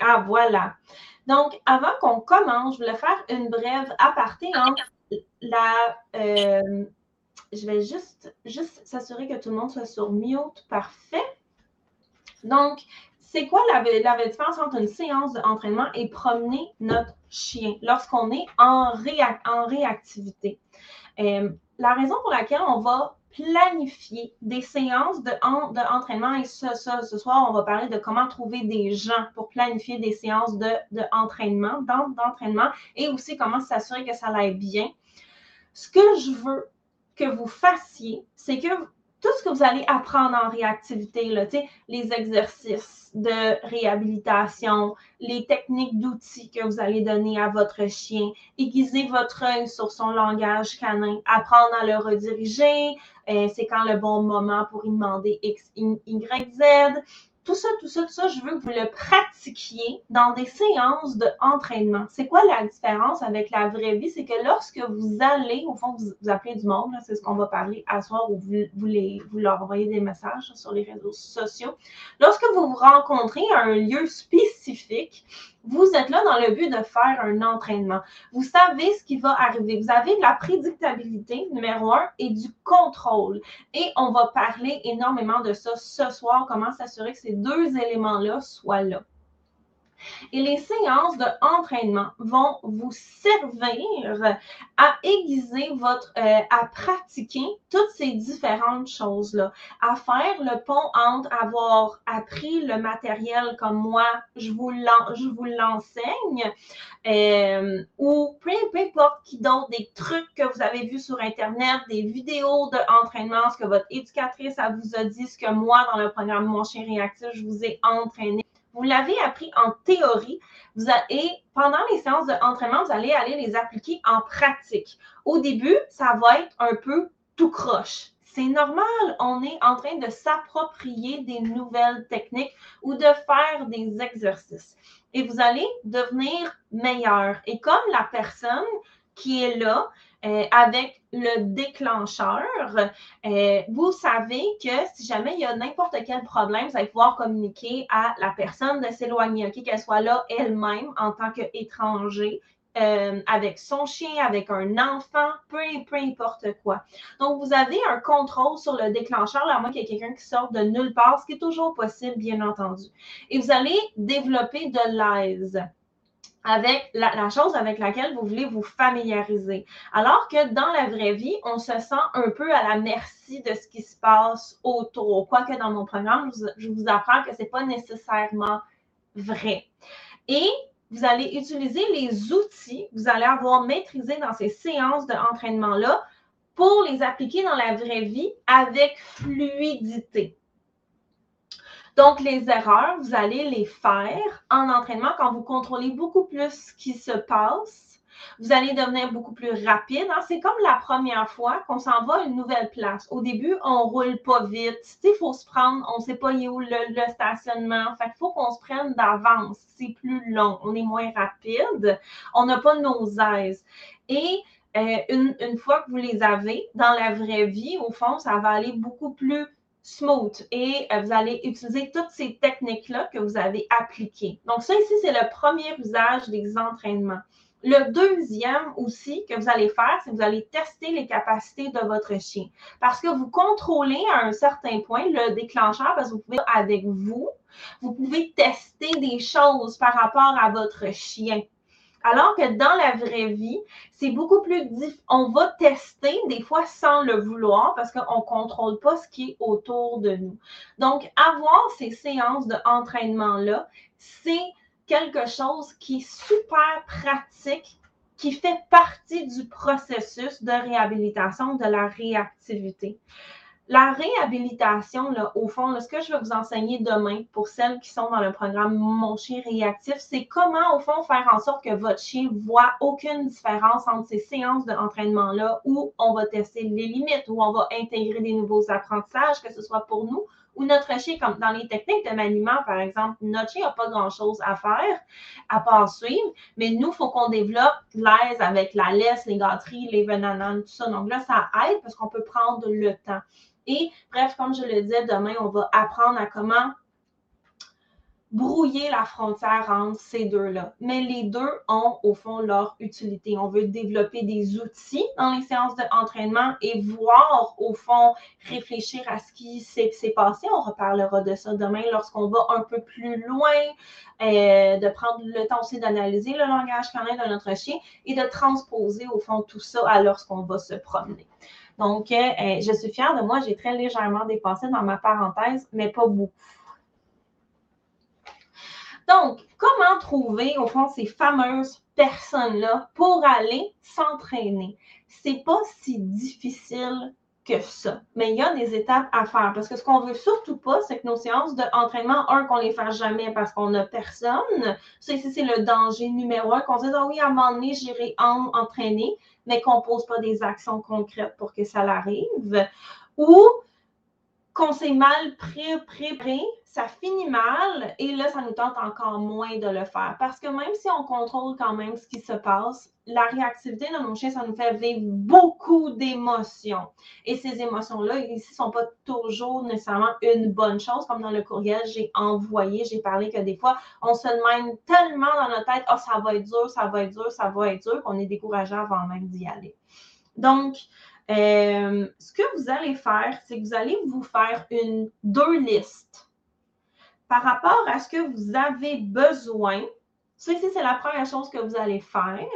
Ah, voilà. Donc, avant qu'on commence, je voulais faire une brève aparté entre la. Euh, je vais juste, juste s'assurer que tout le monde soit sur mute. Parfait. Donc, c'est quoi la, la, différence entre une séance d'entraînement et promener notre chien lorsqu'on est en, en réactivité? Euh, la raison pour laquelle on va planifier des séances d'entraînement. De, et ce, soir, on va parler de comment trouver des gens pour planifier des séances d'entraînement, de, d'entraînement et aussi comment s'assurer que ça aille bien. Ce que je veux que vous fassiez, c'est que tout ce que vous allez apprendre en réactivité, les exercices de réhabilitation, les techniques d'outils que vous allez donner à votre chien, aiguiser votre œil sur son langage canin, apprendre à le rediriger, euh, c'est quand le bon moment pour y demander X, Y, Z, tout ça, tout ça, tout ça, je veux que vous le pratiquiez dans des séances d'entraînement. C'est quoi la différence avec la vraie vie? C'est que lorsque vous allez, au fond, vous, appelez du monde, c'est ce qu'on va parler à soir, ou vous, vous, vous leur envoyez des messages sur les réseaux sociaux. Lorsque vous vous rencontrez à un lieu spécifique, vous êtes là dans le but de faire un entraînement. Vous savez ce qui va arriver. Vous avez de la prédictabilité, numéro un, et du contrôle. Et on va parler énormément de ça ce soir, comment s'assurer que ces deux éléments-là soient là. Et les séances d'entraînement vont vous servir à aiguiser votre, euh, à pratiquer toutes ces différentes choses-là, à faire le pont entre avoir appris le matériel comme moi, je vous l'enseigne, euh, ou peu, importe qui d'autre, des trucs que vous avez vus sur Internet, des vidéos d'entraînement, ce que votre éducatrice vous a dit, ce que moi, dans le programme Mon chien réactif, je vous ai entraîné. Vous l'avez appris en théorie. Et pendant les séances d'entraînement, vous allez aller les appliquer en pratique. Au début, ça va être un peu tout croche. C'est normal, on est en train de s'approprier des nouvelles techniques ou de faire des exercices. Et vous allez devenir meilleur. Et comme la personne qui est là, euh, avec le déclencheur, euh, vous savez que si jamais il y a n'importe quel problème, vous allez pouvoir communiquer à la personne de s'éloigner, qu'elle soit là elle-même en tant qu'étranger. Euh, avec son chien, avec un enfant, peu, peu importe quoi. Donc, vous avez un contrôle sur le déclencheur, à moins qu'il y ait quelqu'un qui sorte de nulle part, ce qui est toujours possible, bien entendu. Et vous allez développer de l'aise avec la, chose avec laquelle vous voulez vous familiariser. Alors que dans la vraie vie, on se sent un peu à la merci de ce qui se passe autour. Quoique dans mon programme, je vous apprends que ce n'est pas nécessairement vrai. Et vous allez utiliser les outils que vous allez avoir maîtrisés dans ces séances d'entraînement-là pour les appliquer dans la vraie vie avec fluidité. Donc, les erreurs, vous allez les faire en entraînement quand vous contrôlez beaucoup plus ce qui se passe. Vous allez devenir beaucoup plus rapide. Hein. C'est comme la première fois qu'on s'en va à une nouvelle place. Au début, on roule pas vite. Il faut se prendre, on ne sait pas où le, stationnement. Fait faut qu'on se prenne d'avance. C'est plus long. On est moins rapide. On n'a pas nos aises. Et euh, une, une fois que vous les avez, dans la vraie vie, au fond, ça va aller beaucoup plus smooth et euh, vous allez utiliser toutes ces techniques-là que vous avez appliquées. Donc, ça ici, c'est le premier usage des entraînements. Le deuxième aussi que vous allez faire, c'est que vous allez tester les capacités de votre chien. Parce que vous contrôlez à un certain point le déclencheur, parce que vous pouvez, avec vous, vous pouvez tester des choses par rapport à votre chien. Alors que dans la vraie vie, c'est beaucoup plus difficile. On va tester des fois sans le vouloir parce qu'on ne contrôle pas ce qui est autour de nous. Donc, avoir ces séances d'entraînement-là, c'est quelque chose qui est super pratique, qui fait partie du processus de réhabilitation de la réactivité. La réhabilitation, au fond, ce que je vais vous enseigner demain pour celles qui sont dans le programme Mon chien réactif, c'est comment, au fond, faire en sorte que votre chien voit aucune différence entre ces séances d'entraînement-là où on va tester les limites, où on va intégrer des nouveaux apprentissages, que ce soit pour nous ou notre chien, comme dans les techniques de maniement, par exemple, notre chien n'a pas grand-chose à faire à part suivre, mais nous, il faut qu'on développe l'aise avec la laisse, les gâteries, les venananes, tout ça. Donc là, ça aide parce qu'on peut prendre le temps. Et bref, comme je le disais, demain, on va apprendre à comment brouiller la frontière entre ces deux-là. Mais les deux ont au fond leur utilité. On veut développer des outils dans les séances d'entraînement et voir au fond, réfléchir à ce qui s'est passé. On reparlera de ça demain lorsqu'on va un peu plus loin, euh, de prendre le temps aussi d'analyser le langage canin de notre chien et de transposer au fond tout ça lorsqu'on va se promener. Donc, euh, euh, je suis fière de moi. J'ai très légèrement dépassé dans ma parenthèse, mais pas beaucoup. Donc, comment trouver, au fond, ces fameuses personnes-là pour aller s'entraîner? C'est pas si difficile que ça. Mais il y a des étapes à faire parce que ce qu'on veut surtout pas, c'est que nos séances d'entraînement, un, qu'on les fasse jamais parce qu'on n'a personne. Ça, ici, c'est le danger numéro un, qu'on se dise, ah oui, à un moment donné, j'irai entraîner, ne pose pas des actions concrètes pour que ça l'arrive. Ou qu'on s'est mal préparé, ça finit mal et là, ça nous tente encore moins de le faire. Parce que même si on contrôle quand même ce qui se passe, la réactivité de nos chiens, ça nous fait vivre beaucoup d'émotions. Et ces émotions-là, ici, ne sont pas toujours nécessairement une bonne chose. Comme dans le courriel, j'ai envoyé, j'ai parlé que des fois, on se demande tellement dans notre tête, oh, ça va être dur, ça va être dur, ça va être dur, qu'on est découragé avant même d'y aller. Donc, euh, ce que vous allez faire, c'est que vous allez vous faire une deux listes par rapport à ce que vous avez besoin. Ça ici, c'est la première chose que vous allez faire.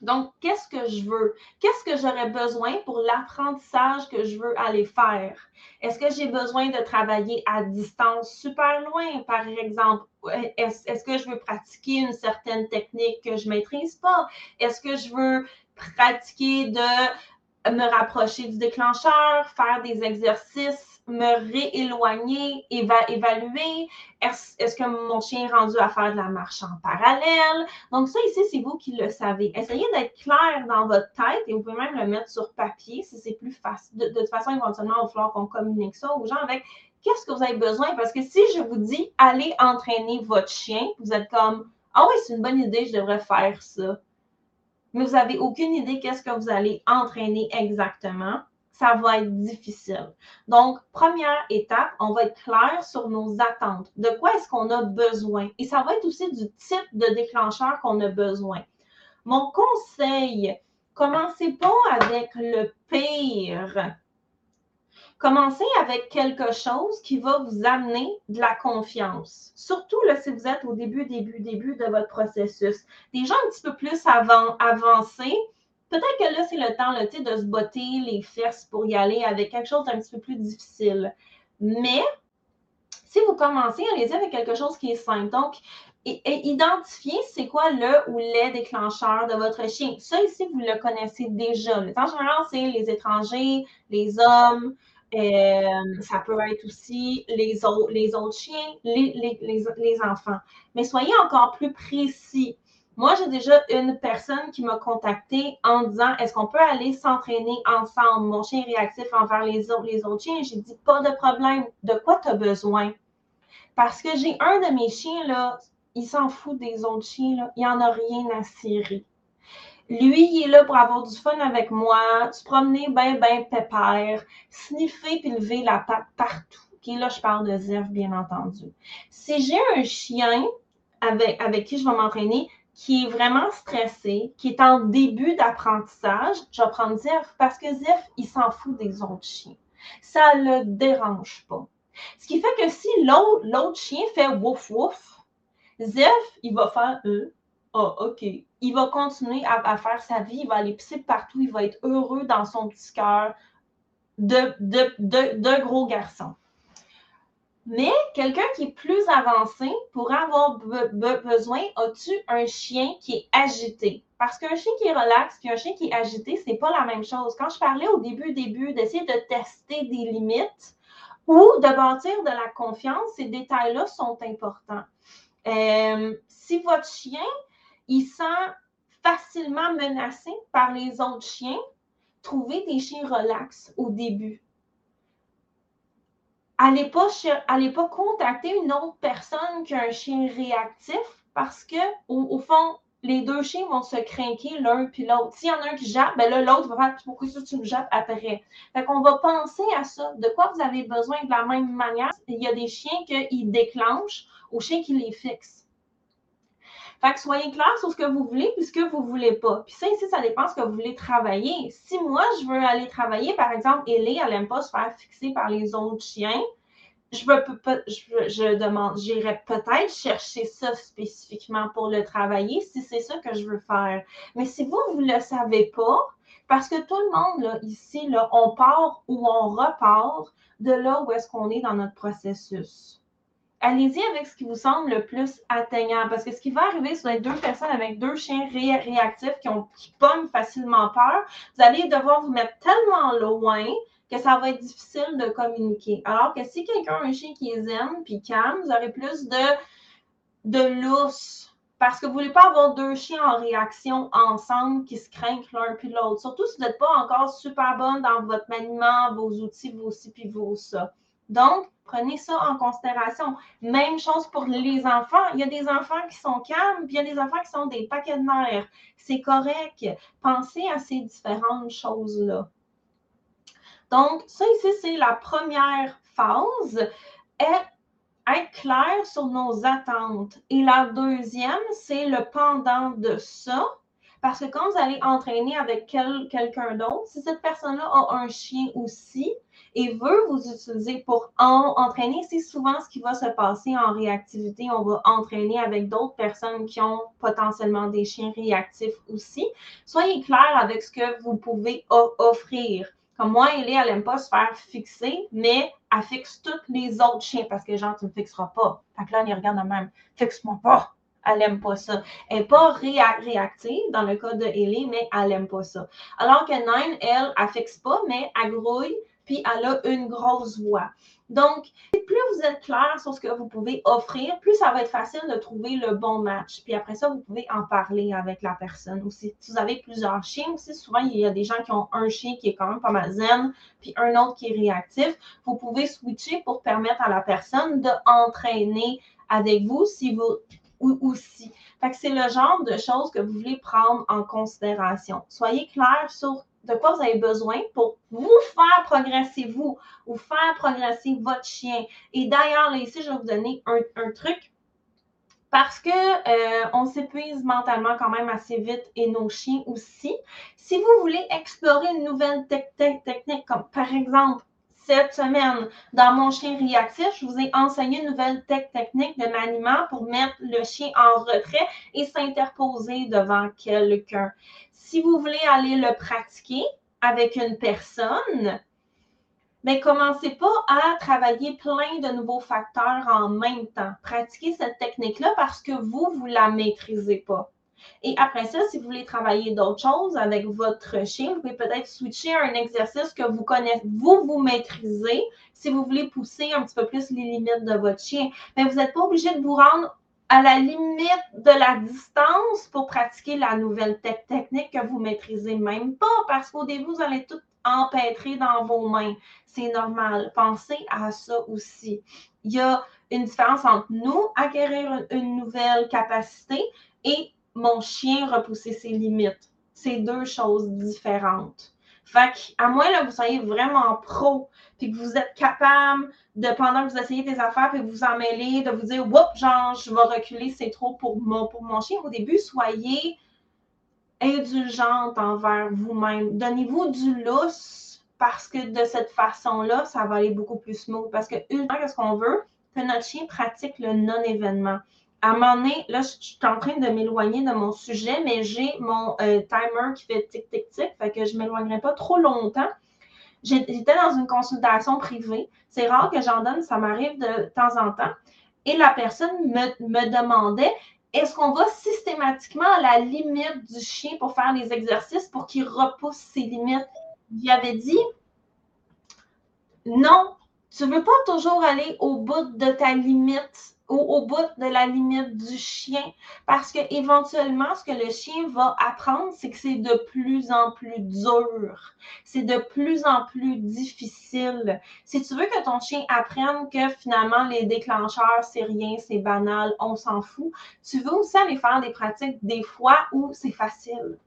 Donc, qu'est-ce que je veux? Qu'est-ce que j'aurais besoin pour l'apprentissage que je veux aller faire? Est-ce que j'ai besoin de travailler à distance super loin, par exemple? Est-ce que je veux pratiquer une certaine technique que je ne maîtrise pas? Est-ce que je veux pratiquer de me rapprocher du déclencheur, faire des exercices, me rééloigner, évaluer. Est-ce que mon chien est rendu à faire de la marche en parallèle? Donc, ça ici, c'est vous qui le savez. Essayez d'être clair dans votre tête et vous pouvez même le mettre sur papier si c'est plus facile. De, toute façon, éventuellement, il va falloir qu'on communique ça aux gens avec qu'est-ce que vous avez besoin. Parce que si je vous dis allez entraîner votre chien, vous êtes comme ah oui, c'est une bonne idée, je devrais faire ça mais vous n'avez aucune idée qu'est-ce que vous allez entraîner exactement, ça va être difficile. Donc, première étape, on va être clair sur nos attentes. De quoi est-ce qu'on a besoin? Et ça va être aussi du type de déclencheur qu'on a besoin. Mon conseil, commencez pas avec le pire Commencez avec quelque chose qui va vous amener de la confiance. Surtout là, si vous êtes au début, début, début de votre processus. Des gens un petit peu plus avant, peut-être que là, c'est le temps là, de se botter les fesses pour y aller avec quelque chose d'un petit peu plus difficile. Mais si vous commencez, allez-y avec quelque chose qui est simple. Donc, identifiez c'est quoi le ou les déclencheurs de votre chien. Ça ici, vous le connaissez déjà. En général, c'est les étrangers, les hommes, euh, ça peut être aussi les, autres, chiens, les, enfants. Mais soyez encore plus précis. Moi, j'ai déjà une personne qui m'a contacté en disant Est-ce qu'on peut aller s'entraîner ensemble? Mon chien est réactif envers les autres, les autres chiens? J'ai dit Pas de problème. De quoi tu as besoin? Parce que j'ai un de mes chiens, là, il s'en fout des autres chiens, là. il n'en a rien à cirer. Lui, il est là pour avoir du fun avec moi, se promener bien, bien pépère, sniffer puis lever la patte partout. OK, là, je parle de Zef, bien entendu. Si j'ai un chien avec, qui je vais m'entraîner qui est vraiment stressé, qui est en début d'apprentissage, je vais prendre Zef parce que Zef, il s'en fout des autres chiens. Ça ne le dérange pas. Ce qui fait que si l'autre chien fait wouf wouf, Zef, il va faire eux ah, OK. Il va continuer à, faire sa vie, il va aller pisser partout, il va être heureux dans son petit cœur de, gros garçon. Mais quelqu'un qui est plus avancé pourrait avoir besoin, as-tu un chien qui est agité? Parce qu'un chien qui est relax et un chien qui est agité, c'est pas la même chose. Quand je parlais au début, début, d'essayer de tester des limites ou de bâtir de la confiance, ces détails-là sont importants. Euh, si votre chien il sent facilement menacé par les autres chiens, trouvez des chiens relax au début. Allez pas, allez pas contacter une autre personne qu'un chien réactif parce que, au, fond, les deux chiens vont se craquer l'un puis l'autre. S'il y en a un qui jappe, ben là, l'autre va faire pourquoi ça tu me jappes après? Fait qu'on va penser à ça. De quoi vous avez besoin de la même manière? Il y a des chiens qui déclenchent au chien qui les fixe. Fait que soyez clair sur ce que vous voulez et ce que vous voulez pas. Puis ça, ici, ça dépend ce que vous voulez travailler. Si moi, je veux aller travailler, par exemple, Ellie, elle n'aime pas se faire fixer par les autres chiens, je, veux, je, je demande, j'irai peut-être chercher ça spécifiquement pour le travailler si c'est ça que je veux faire. Mais si vous, vous ne le savez pas, parce que tout le monde, là, ici, là, on part ou on repart de là où est-ce qu'on est dans notre processus allez-y avec ce qui vous semble le plus atteignant. Parce que ce qui va arriver sur les deux personnes avec deux chiens réactifs qui, ont, qui facilement peur, vous allez devoir vous mettre tellement loin que ça va être difficile de communiquer. Alors que si quelqu'un a un chien qui est zen puis calme, vous aurez plus de, de lousse. Parce que vous ne voulez pas avoir deux chiens en réaction ensemble qui se craignent l'un puis l'autre. Surtout si vous n'êtes pas encore super bonne dans votre maniement, vos outils, vos ci puis vos ça. Donc, prenez ça en considération. Même chose pour les enfants. Il y a des enfants qui sont calmes, puis il y a des enfants qui sont des paquets de nerfs. C'est correct. Pensez à ces différentes choses-là. Donc, ça ici, c'est la première phase. Être clair sur nos attentes. Et la deuxième, c'est le pendant de ça. Parce que quand vous allez entraîner avec quelqu'un d'autre, si cette personne-là a un chien aussi, et veut vous utiliser pour entraîner, c'est souvent ce qui va se passer en réactivité. On va entraîner avec d'autres personnes qui ont potentiellement des chiens réactifs aussi. Soyez clair avec ce que vous pouvez offrir. Comme moi, Ellie, elle n'aime pas se faire fixer, mais elle fixe tous les autres chiens parce que genre, tu ne me fixeras pas. Fait que là, elle regarde même. Fixe-moi pas. Elle n'aime pas ça. Elle n'est pas réactive dans le cas de Ellie, mais elle n'aime pas ça. Alors que Nine, elle, elle fixe pas, mais elle grouille, puis elle a une grosse voix. Donc, plus vous êtes clair sur ce que vous pouvez offrir, plus ça va être facile de trouver le bon match. Puis après ça, vous pouvez en parler avec la personne aussi. Si vous avez plusieurs chiens aussi, souvent, il y a des gens qui ont un chien qui est quand même pas mal zen, puis un autre qui est réactif. Vous pouvez switcher pour permettre à la personne d'entraîner avec vous si vous aussi. Fait que c'est le genre de choses que vous voulez prendre en considération. Soyez clair sur de quoi vous avez besoin pour vous faire progresser vous, ou faire progresser votre chien. Et d'ailleurs, ici, je vais vous donner un, truc parce que euh, on s'épuise mentalement quand même assez vite et nos chiens aussi. Si vous voulez explorer une nouvelle technique, comme par exemple cette semaine, dans mon chien réactif, je vous ai enseigné une nouvelle technique de maniement pour mettre le chien en retrait et s'interposer devant quelqu'un si vous voulez aller le pratiquer avec une personne, mais commencez pas à travailler plein de nouveaux facteurs en même temps. Pratiquez cette technique-là parce que vous, vous la maîtrisez pas. Et après ça, si vous voulez travailler d'autres choses avec votre chien, vous pouvez peut-être switcher à un exercice que vous connaissez, vous, vous maîtrisez, si vous voulez pousser un petit peu plus les limites de votre chien. Mais vous n'êtes pas obligé de vous rendre à la limite de la distance pour pratiquer la nouvelle technique que vous maîtrisez même pas parce qu'au début, vous allez tout empêtrer dans vos mains. C'est normal. Pensez à ça aussi. Il y a une différence entre nous acquérir une nouvelle capacité et mon chien repousser ses limites. C'est deux choses différentes. Fait à moins que vous soyez vraiment pro, puis que vous êtes capable de, pendant que vous essayez des affaires, puis que vous en mêlez, de vous dire, oups, genre, je vais reculer, c'est trop pour mon, pour mon chien. Au début, soyez indulgente envers vous-même. Donnez-vous du lousse parce que de cette façon-là, ça va aller beaucoup plus smooth. Parce que, une qu'est-ce qu'on veut? Que notre chien pratique le non-événement à un moment donné, là, je, suis en train de m'éloigner de mon sujet, mais j'ai mon euh, timer qui fait tic-tic-tic, fait que je ne m'éloignerai pas trop longtemps. J'étais dans une consultation privée. C'est rare que j'en donne, ça m'arrive de temps en temps. Et la personne me, me demandait est-ce qu'on va systématiquement à la limite du chien pour faire les exercices pour qu'il repousse ses limites? Il avait dit non, tu ne veux pas toujours aller au bout de ta limite au, bout de la limite du chien. Parce que éventuellement, ce que le chien va apprendre, c'est que c'est de plus en plus dur. C'est de plus en plus difficile. Si tu veux que ton chien apprenne que finalement, les déclencheurs, c'est rien, c'est banal, on s'en fout, tu veux aussi aller faire des pratiques des fois où c'est facile.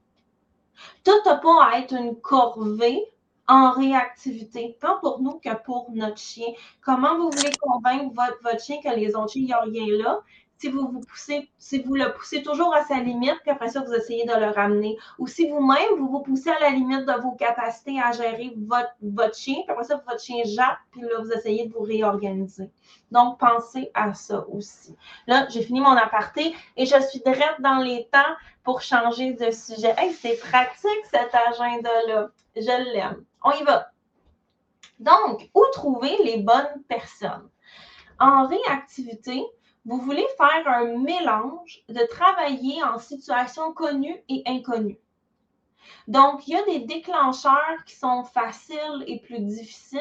Tout n'a pas à être une corvée en réactivité, tant pour nous que pour notre chien. Comment vous voulez convaincre votre, votre chien que les autres chiens, il n'y a rien là? si vous vous poussez, si vous le poussez toujours à sa limite, puis après ça, vous essayez de le ramener. Ou si vous-même, vous vous poussez à la limite de vos capacités à gérer votre, votre chien, puis après ça, votre chien jappe, puis là, vous essayez de vous réorganiser. Donc, pensez à ça aussi. Là, j'ai fini mon aparté et je suis direct dans les temps pour changer de sujet. Hey, c'est pratique cet agenda-là. Je l'aime. On y va. Donc, où trouver les bonnes personnes? En réactivité, vous voulez faire un mélange de travailler en situation connue et inconnue. Donc, il y a des déclencheurs qui sont faciles et plus difficiles,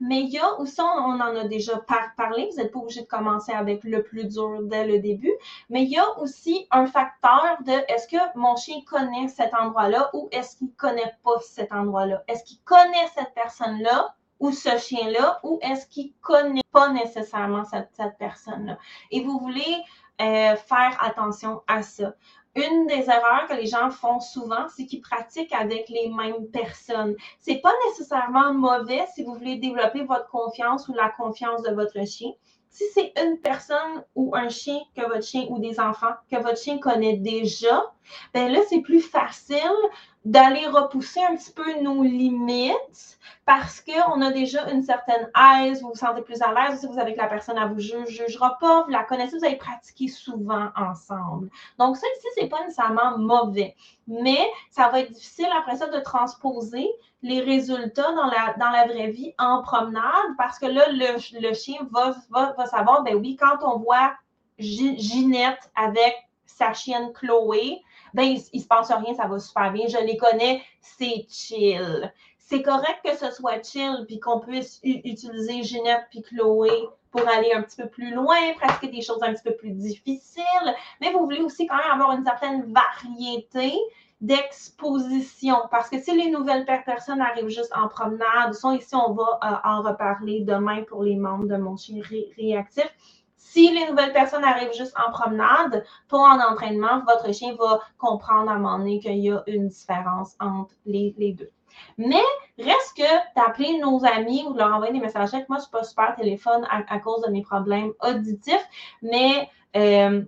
mais il y a aussi, on en a déjà parlé, vous n'êtes pas obligé de commencer avec le plus dur dès le début, mais il y a aussi un facteur de est-ce que mon chien connaît cet endroit-là ou est-ce qu'il ne connaît pas cet endroit-là? Est-ce qu'il connaît cette personne-là ou ce chien-là, ou est-ce qu'il ne connaît pas nécessairement cette, personne-là? Et vous voulez euh, faire attention à ça. Une des erreurs que les gens font souvent, c'est qu'ils pratiquent avec les mêmes personnes. C'est pas nécessairement mauvais si vous voulez développer votre confiance ou la confiance de votre chien. Si c'est une personne ou un chien que votre chien ou des enfants que votre chien connaît déjà, ben là, c'est plus facile d'aller repousser un petit peu nos limites parce qu'on a déjà une certaine aise, vous vous sentez plus à l'aise, si vous savez que la personne ne vous jugera pas, vous la connaissez, vous avez pratiqué souvent ensemble. Donc, ça ici, ce n'est pas nécessairement mauvais, mais ça va être difficile après ça de transposer les résultats dans la, dans la vraie vie en promenade parce que là, le, le chien va, va, va savoir, ben oui, quand on voit Ginette avec sa chienne Chloé, ben, il, ne se passe rien, ça va super bien. Je les connais, c'est chill. C'est correct que ce soit chill, puis qu'on puisse utiliser Ginette puis Chloé pour aller un petit peu plus loin, pratiquer des choses un petit peu plus difficiles, mais vous voulez aussi quand même avoir une certaine variété d'exposition. Parce que si les nouvelles personnes arrivent juste en promenade, sont ici, on va euh, en reparler demain pour les membres de mon chien réactif. Si les nouvelles personnes arrivent juste en promenade, pas en entraînement, votre chien va comprendre à un moment donné qu'il y a une différence entre les, deux. Mais reste que d'appeler nos amis ou de leur envoyer des messages. Moi, je ne suis pas super téléphone à, cause de mes problèmes auditifs, mais euh,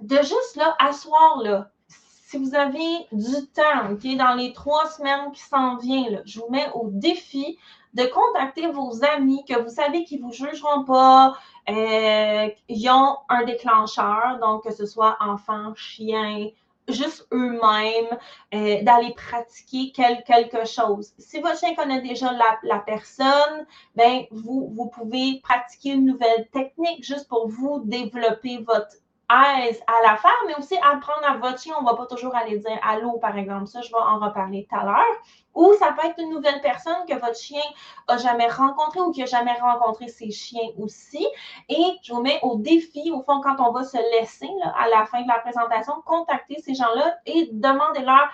de juste là, asseoir là, si vous avez du temps, dans les trois semaines qui s'en viennent, je vous mets au défi de contacter vos amis que vous savez qu'ils ne vous jugeront pas, euh, ils ont un déclencheur, donc que ce soit enfant, chien, juste eux-mêmes, euh, d'aller pratiquer quelque chose. Si votre chien connaît déjà la, personne, ben vous pouvez pratiquer une nouvelle technique juste pour vous développer votre aise à la faire, mais aussi apprendre à votre chien. On ne va pas toujours aller dire allô, par exemple. Ça, je vais en reparler tout à l'heure. Ou ça peut être une nouvelle personne que votre chien a jamais rencontré ou qui a jamais rencontré ses chiens aussi. Et je vous mets au défi, au fond, quand on va se laisser à la fin de la présentation, contacter ces gens-là et demandez-leur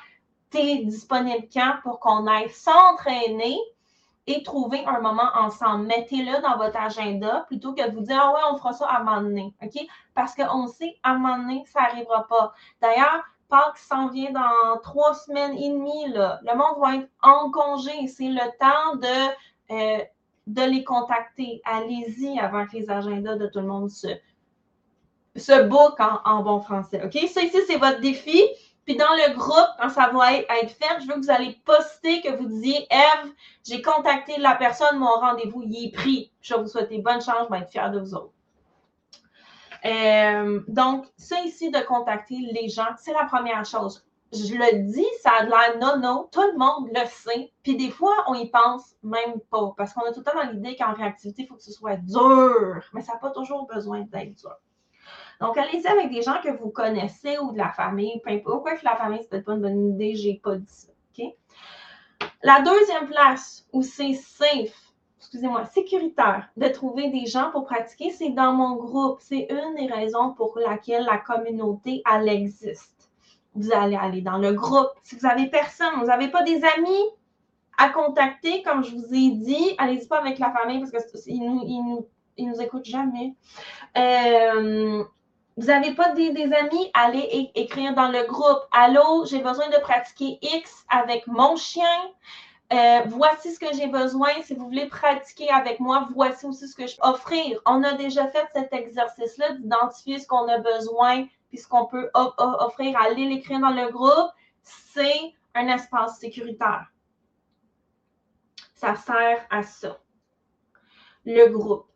t'es disponible quand pour qu'on aille s'entraîner et trouver un moment ensemble. Mettez-le dans votre agenda plutôt que de vous dire Ah ouais, on fera ça à un moment donné. OK? Parce qu'on sait, à un moment donné, ça n'arrivera pas. D'ailleurs, Pâques s'en vient dans trois semaines et demie. Là. Le monde va être en congé. C'est le temps de, euh, de les contacter. Allez-y avant que les agendas de tout le monde se, se book en, en bon français. OK? Ça ici, c'est votre défi. Puis dans le groupe, quand ça va être fait, je veux que vous allez poster que vous disiez Eve, j'ai contacté la personne, mon rendez-vous, il est pris. Je vous souhaiter bonne chance, je vais être fière de vous autres. Euh, donc, ça ici de contacter les gens, c'est la première chose. Je le dis, ça a l'air non, non, tout le monde le sait. Puis des fois, on y pense même pas. Parce qu'on a tout le temps dans l'idée qu'en réactivité, il faut que ce soit dur. Mais ça n'a pas toujours besoin d'être dur. Donc, allez-y avec des gens que vous connaissez ou de la famille, peu importe. Quoi que la famille, c'est peut-être pas une bonne idée, j'ai pas dit ça. La deuxième place où c'est safe, excusez-moi, sécuritaire de trouver des gens pour pratiquer, c'est dans mon groupe. C'est une des raisons pour laquelle la communauté, elle existe. Vous allez aller dans le groupe. Si vous n'avez personne, vous n'avez pas des amis à contacter, comme je vous ai dit, allez-y pas avec la famille parce qu'ils nous, nous, nous écoutent jamais. Euh, vous n'avez pas des, amis, allez écrire dans le groupe. Allô, j'ai besoin de pratiquer X avec mon chien. Euh, voici ce que j'ai besoin. Si vous voulez pratiquer avec moi, voici aussi ce que je peux offrir. On a déjà fait cet exercice-là d'identifier ce qu'on a besoin puis ce qu'on peut offrir. Allez l'écrire dans le groupe. C'est un espace sécuritaire. Ça sert à ça. Le groupe.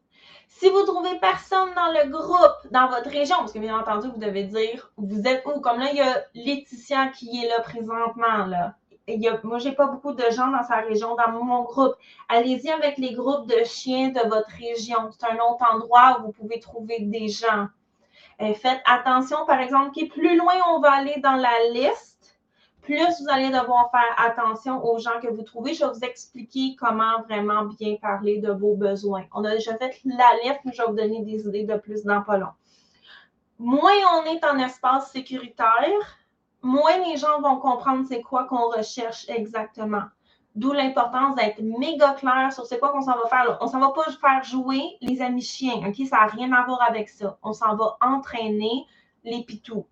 Si vous trouvez personne dans le groupe, dans votre région, parce que bien entendu, vous devez dire vous êtes où. Comme là, il y a Laetitia qui est là présentement. Là. Il y a, moi, pas beaucoup de gens dans sa région, dans mon groupe. Allez-y avec les groupes de chiens de votre région. C'est un autre endroit où vous pouvez trouver des gens. Euh, faites attention, par exemple, qui plus loin on va aller dans la liste, plus vous allez devoir faire attention aux gens que vous trouvez. Je vais vous expliquer comment vraiment bien parler de vos besoins. On a déjà fait la liste, mais je vais vous donner des idées de plus dans pas long. Moins on est en espace sécuritaire, moins les gens vont comprendre c'est quoi qu'on recherche exactement. D'où l'importance d'être méga clair sur c'est quoi qu'on s'en va faire. On ne s'en va pas faire jouer les amis chiens? Ça n'a rien à voir avec ça. On s'en va entraîner les pitous.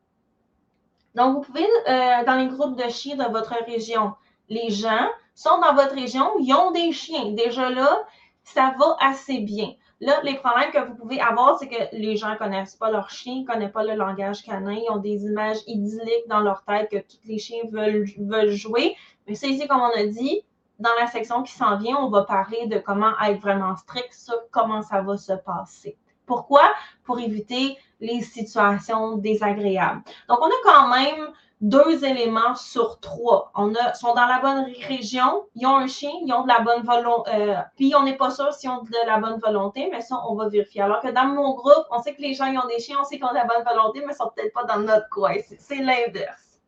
Donc, vous pouvez, euh, dans les groupes de chiens de votre région, les gens sont dans votre région, ils ont des chiens. Déjà là, ça va assez bien. Là, les problèmes que vous pouvez avoir, c'est que les gens ne connaissent pas leurs chiens, ne connaissent pas le langage canin, ils ont des images idylliques dans leur tête que tous les chiens veulent, veulent jouer. Mais c'est ici, comme on a dit, dans la section qui s'en vient, on va parler de comment être vraiment strict sur comment ça va se passer. Pourquoi? Pour éviter les situations désagréables. Donc, on a quand même deux éléments sur trois. On a, sont dans la bonne région, ils ont un chien, ils ont de la bonne volonté, euh, puis on n'est pas sûr s'ils ont de la bonne volonté, mais ça, on va vérifier. Alors que dans mon groupe, on sait que les gens ils ont des chiens, on sait qu'ils ont de la bonne volonté, mais ils sont peut-être pas dans notre coin. C'est l'inverse.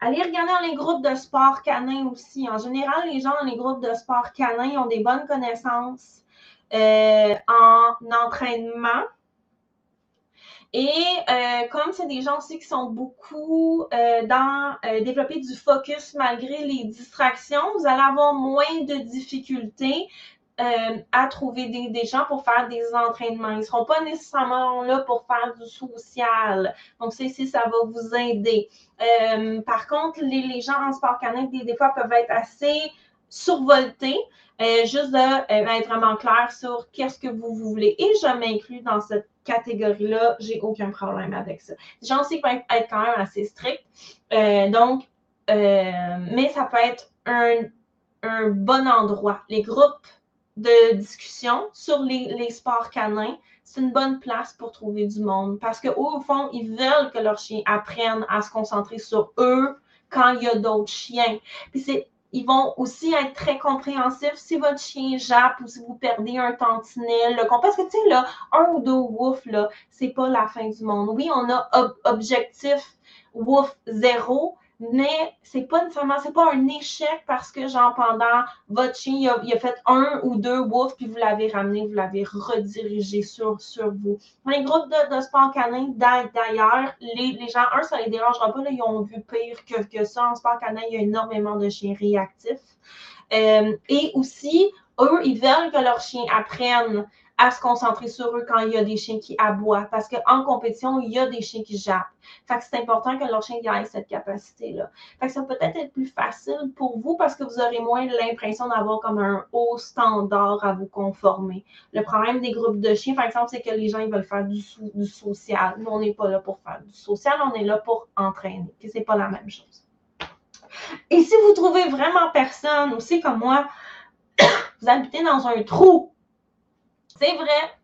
Allez regarder dans les groupes de sport canin aussi. En général, les gens dans les groupes de sport canin ont des bonnes connaissances euh, en entraînement et euh, comme c'est des gens aussi qui sont beaucoup euh, dans développer du focus malgré les distractions, vous allez avoir moins de difficultés à trouver des, gens pour faire des entraînements. Ils ne seront pas nécessairement là pour faire du social. Donc, c'est si ça va vous aider. par contre, les, gens en sport canin, des, des fois, peuvent être assez survoltés. Juste d'être vraiment clair sur qu'est-ce que vous voulez. Et je m'inclus dans cette catégorie-là, j'ai aucun problème avec ça. J'en sais peut être quand même assez strict. Euh, donc, euh, mais ça peut être un, bon endroit. Les groupes de discussion sur les, sports canins, c'est une bonne place pour trouver du monde parce qu'au fond, ils veulent que leurs chiens apprennent à se concentrer sur eux quand il y a d'autres chiens. Puis c'est ils vont aussi être très compréhensifs si votre chien jappe ou si vous perdez un tantinet. parce que, tu sais, là, un ou deux wouf, là, c'est pas la fin du monde. Oui, on a objectif wouf zéro, mais c'est pas nécessairement, c'est pas un échec parce que, genre, pendant votre chien, il a, fait un ou deux woofs, puis vous l'avez ramené, vous l'avez redirigé sur, sur vous. Dans les groupes de, sport canin, d'ailleurs, les, gens, un, ça les dérangera pas, ils ont vu pire que, que ça. En sport canin, il y a énormément de chiens réactifs. Euh, et aussi, eux, ils veulent que leurs chiens apprennent à se concentrer sur eux quand il y a des chiens qui aboient. Parce qu'en compétition, il y a des chiens qui jappent. Fait que c'est important que leur chien ait cette capacité-là. Fait que ça peut être être plus facile pour vous parce que vous aurez moins l'impression d'avoir comme un haut standard à vous conformer. Le problème des groupes de chiens, par exemple, c'est que les gens ils veulent faire du, social. Nous, on n'est pas là pour faire du social, on est là pour entraîner. Ce c'est pas la même chose. Et si vous trouvez vraiment personne, aussi comme moi, vous habitez dans un trou, c'est vrai.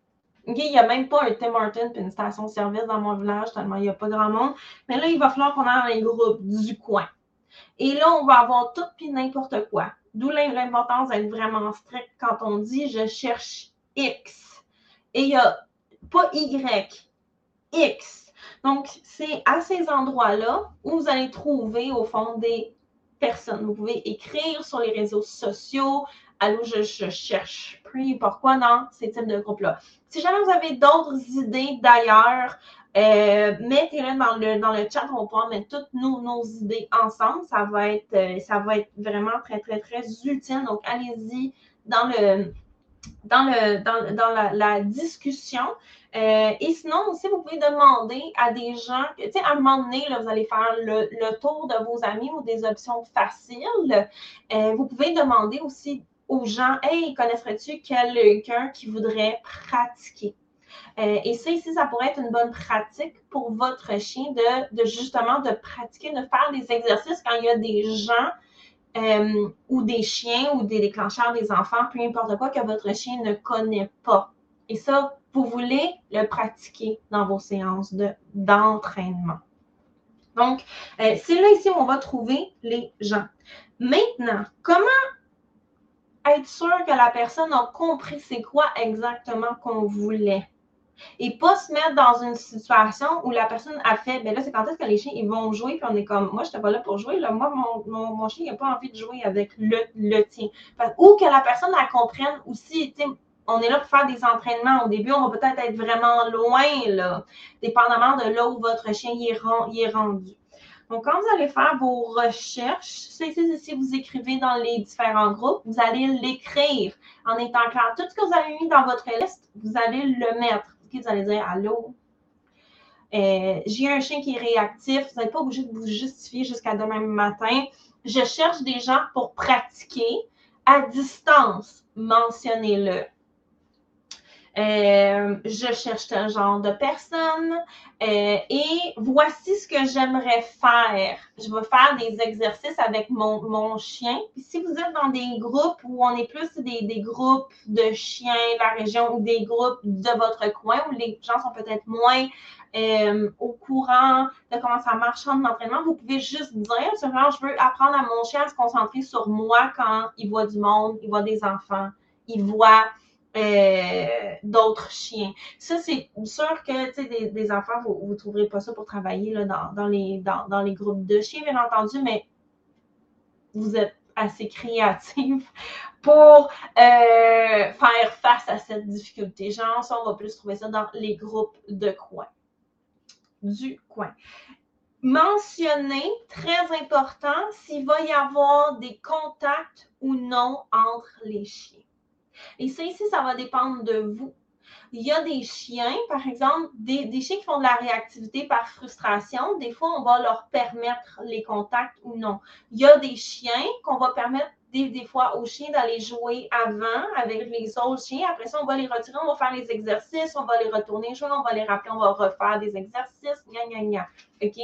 il n'y a même pas un Tim Hortons et une station-service dans mon village, tellement il n'y a pas grand monde. Mais là, il va falloir qu'on aille dans les groupes du coin. Et là, on va avoir tout puis n'importe quoi. D'où l'importance d'être vraiment strict quand on dit je cherche X. Et il n'y a pas Y, X. Donc, c'est à ces endroits-là où vous allez trouver, au fond, des personnes. Vous pouvez écrire sur les réseaux sociaux, allô, je, cherche puis pourquoi dans ces types de groupes-là. Si jamais vous avez d'autres idées d'ailleurs, euh, mettez-les dans le, dans le chat, on va pouvoir mettre toutes nos, nos idées ensemble. Ça va, être, euh, ça va être vraiment très, très, très utile. Donc, allez-y dans le dans, le, dans, dans la, discussion. Euh, et sinon, aussi, vous pouvez demander à des gens, tu sais, à un moment donné, là, vous allez faire le, tour de vos amis ou des options faciles. Vous pouvez demander aussi aux gens, hey, connaisserais-tu quelqu'un qui voudrait pratiquer? Euh, et ça, ici, ça pourrait être une bonne pratique pour votre chien de, justement de pratiquer, de faire des exercices quand il y a des gens euh, ou des chiens ou des déclencheurs des enfants, peu importe quoi, que votre chien ne connaît pas. Et ça, vous voulez le pratiquer dans vos séances d'entraînement. Donc, euh, c'est là ici où on va trouver les gens. Maintenant, comment être sûr que la personne a compris c'est quoi exactement qu'on voulait? Et pas se mettre dans une situation où la personne a fait, ben là, c'est quand est-ce que les chiens, ils vont jouer, puis on est comme, moi, je n'étais pas là pour jouer, là, moi, mon, mon, chien, il n'a pas envie de jouer avec le, le tien. ou que la personne, la comprenne aussi, on est là pour faire des entraînements. Au début, on va peut-être être vraiment loin, là, dépendamment de là où votre chien y est, rendu. Donc, quand vous allez faire vos recherches, si vous écrivez dans les différents groupes, vous allez l'écrire en étant clair. Tout ce que vous avez mis dans votre liste, vous allez le mettre vous allez dire Allô, euh, j'ai un chien qui est réactif, vous n'êtes pas obligé de vous justifier jusqu'à demain matin. Je cherche des gens pour pratiquer à distance. Mentionnez-le. Euh, je cherche un genre de personne euh, et voici ce que j'aimerais faire. Je vais faire des exercices avec mon, mon chien. Si vous êtes dans des groupes où on est plus des, des, groupes de chiens de la région ou des groupes de votre coin où les gens sont peut-être moins euh, au courant de comment ça marche en entraînement, vous pouvez juste dire, je veux apprendre à mon chien à se concentrer sur moi quand il voit du monde, il voit des enfants, il voit euh, d'autres chiens. Ça, c'est sûr que des, des enfants, vous ne trouverez pas ça pour travailler là, dans, dans, les, dans, dans, les groupes de chiens, bien entendu, mais vous êtes assez créatif pour euh, faire face à cette difficulté. Genre, ça, on va plus trouver ça dans les groupes de coin. Du coin. Mentionner, très important, s'il va y avoir des contacts ou non entre les chiens. Et ça ici, ça va dépendre de vous. Il y a des chiens, par exemple, des, chiens qui font de la réactivité par frustration. Des fois, on va leur permettre les contacts ou non. Il y a des chiens qu'on va permettre des, fois aux chiens d'aller jouer avant avec les autres chiens. Après ça, on va les retirer, on va faire les exercices, on va les retourner jouer, on va les rappeler, on va refaire des exercices, gna gna gna. OK?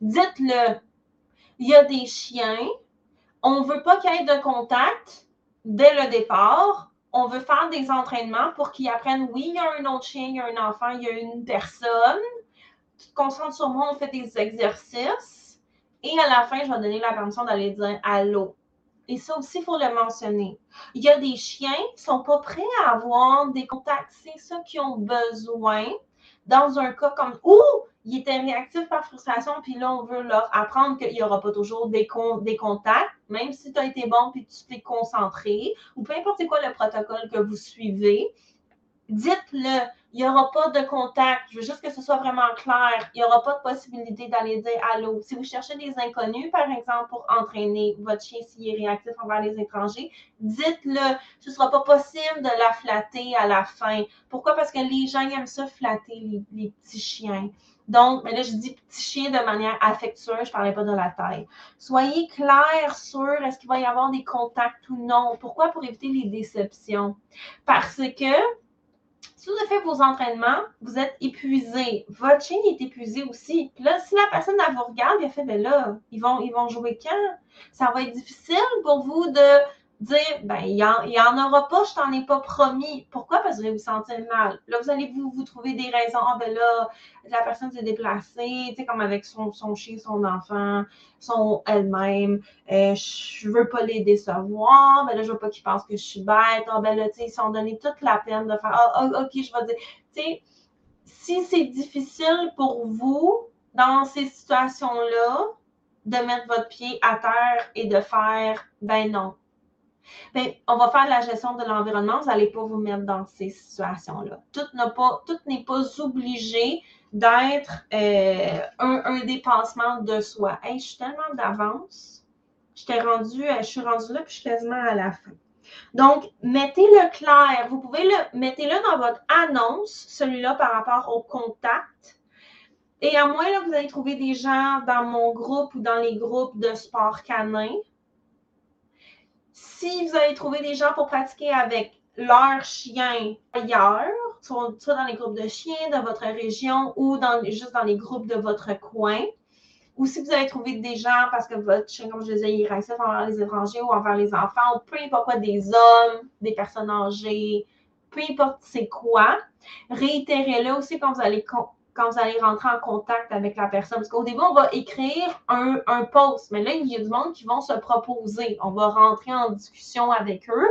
Dites-le. Il y a des chiens, on ne veut pas qu'il y ait de contact dès le départ on veut faire des entraînements pour qu'ils apprennent, oui, il y a un autre chien, il y a un enfant, il y a une personne. Tu te concentres sur moi, on fait des exercices. Et à la fin, je vais donner la permission d'aller dire allô. Et ça aussi, il faut le mentionner. Il y a des chiens qui ne sont pas prêts à avoir des contacts. C'est ça qu'ils ont besoin. Dans un cas comme où il était réactif par frustration, puis là, on veut leur apprendre qu'il n'y aura pas toujours des, des contacts, même si tu as été bon puis tu t'es concentré, ou peu importe quoi le protocole que vous suivez, dites-le. Il n'y aura pas de contact. Je veux juste que ce soit vraiment clair. Il n'y aura pas de possibilité d'aller dire allô. Si vous cherchez des inconnus, par exemple, pour entraîner votre chien s'il est réactif envers les étrangers, dites-le. Ce ne sera pas possible de la flatter à la fin. Pourquoi? Parce que les gens aiment ça flatter les petits chiens. Donc, mais là, je dis petit chien de manière affectueuse, je ne parlais pas de la taille. Soyez clair sur est-ce qu'il va y avoir des contacts ou non. Pourquoi? Pour éviter les déceptions. Parce que si vous avez fait vos entraînements, vous êtes épuisé. Votre chien est épuisé aussi. Puis là, si la personne elle vous regarde, elle fait, ben là, ils vont, ils vont jouer quand? Ça va être difficile pour vous de dire, ben, il n'y en, aura pas, je t'en ai pas promis. Pourquoi? Parce que vous vous sentir mal. Là, vous allez vous, vous trouver des raisons. Ah, ben là, la personne s'est déplacée, tu sais, comme avec son, son chien, son enfant, son elle-même. Euh, je veux pas les décevoir. Ben là, je veux pas qu'ils pensent que je suis bête. Ah, ben là, tu sais, ils sont donné toute la peine de faire, ah, ah ok, je vais dire. Tu sais, si c'est difficile pour vous, dans ces situations-là, de mettre votre pied à terre et de faire, ben non, Bien, on va faire la gestion de l'environnement. Vous n'allez pas vous mettre dans ces situations-là. Tout n'est pas, obligé d'être euh, un, dépassement de soi. Je suis tellement d'avance. Euh, je suis rendue là, puis je suis quasiment à la fin. Donc, mettez-le clair. Vous pouvez le, mettez-le dans votre annonce, celui-là par rapport au contact. Et à moins que vous allez trouver des gens dans mon groupe ou dans les groupes de sport canin. Si vous allez trouver des gens pour pratiquer avec leur chien ailleurs, soit dans les groupes de chiens de votre région ou juste dans les groupes de votre coin, ou si vous avez trouvé des gens parce que votre chien, comme je disais, il est envers les étrangers ou envers les enfants, ou peu importe quoi, des hommes, des personnes âgées, peu importe c'est quoi, réitérez-le aussi quand vous allez quand vous allez rentrer en contact avec la personne. Parce qu'au début, on va écrire un, un, post, mais là, il y a du monde qui vont se proposer. On va rentrer en discussion avec eux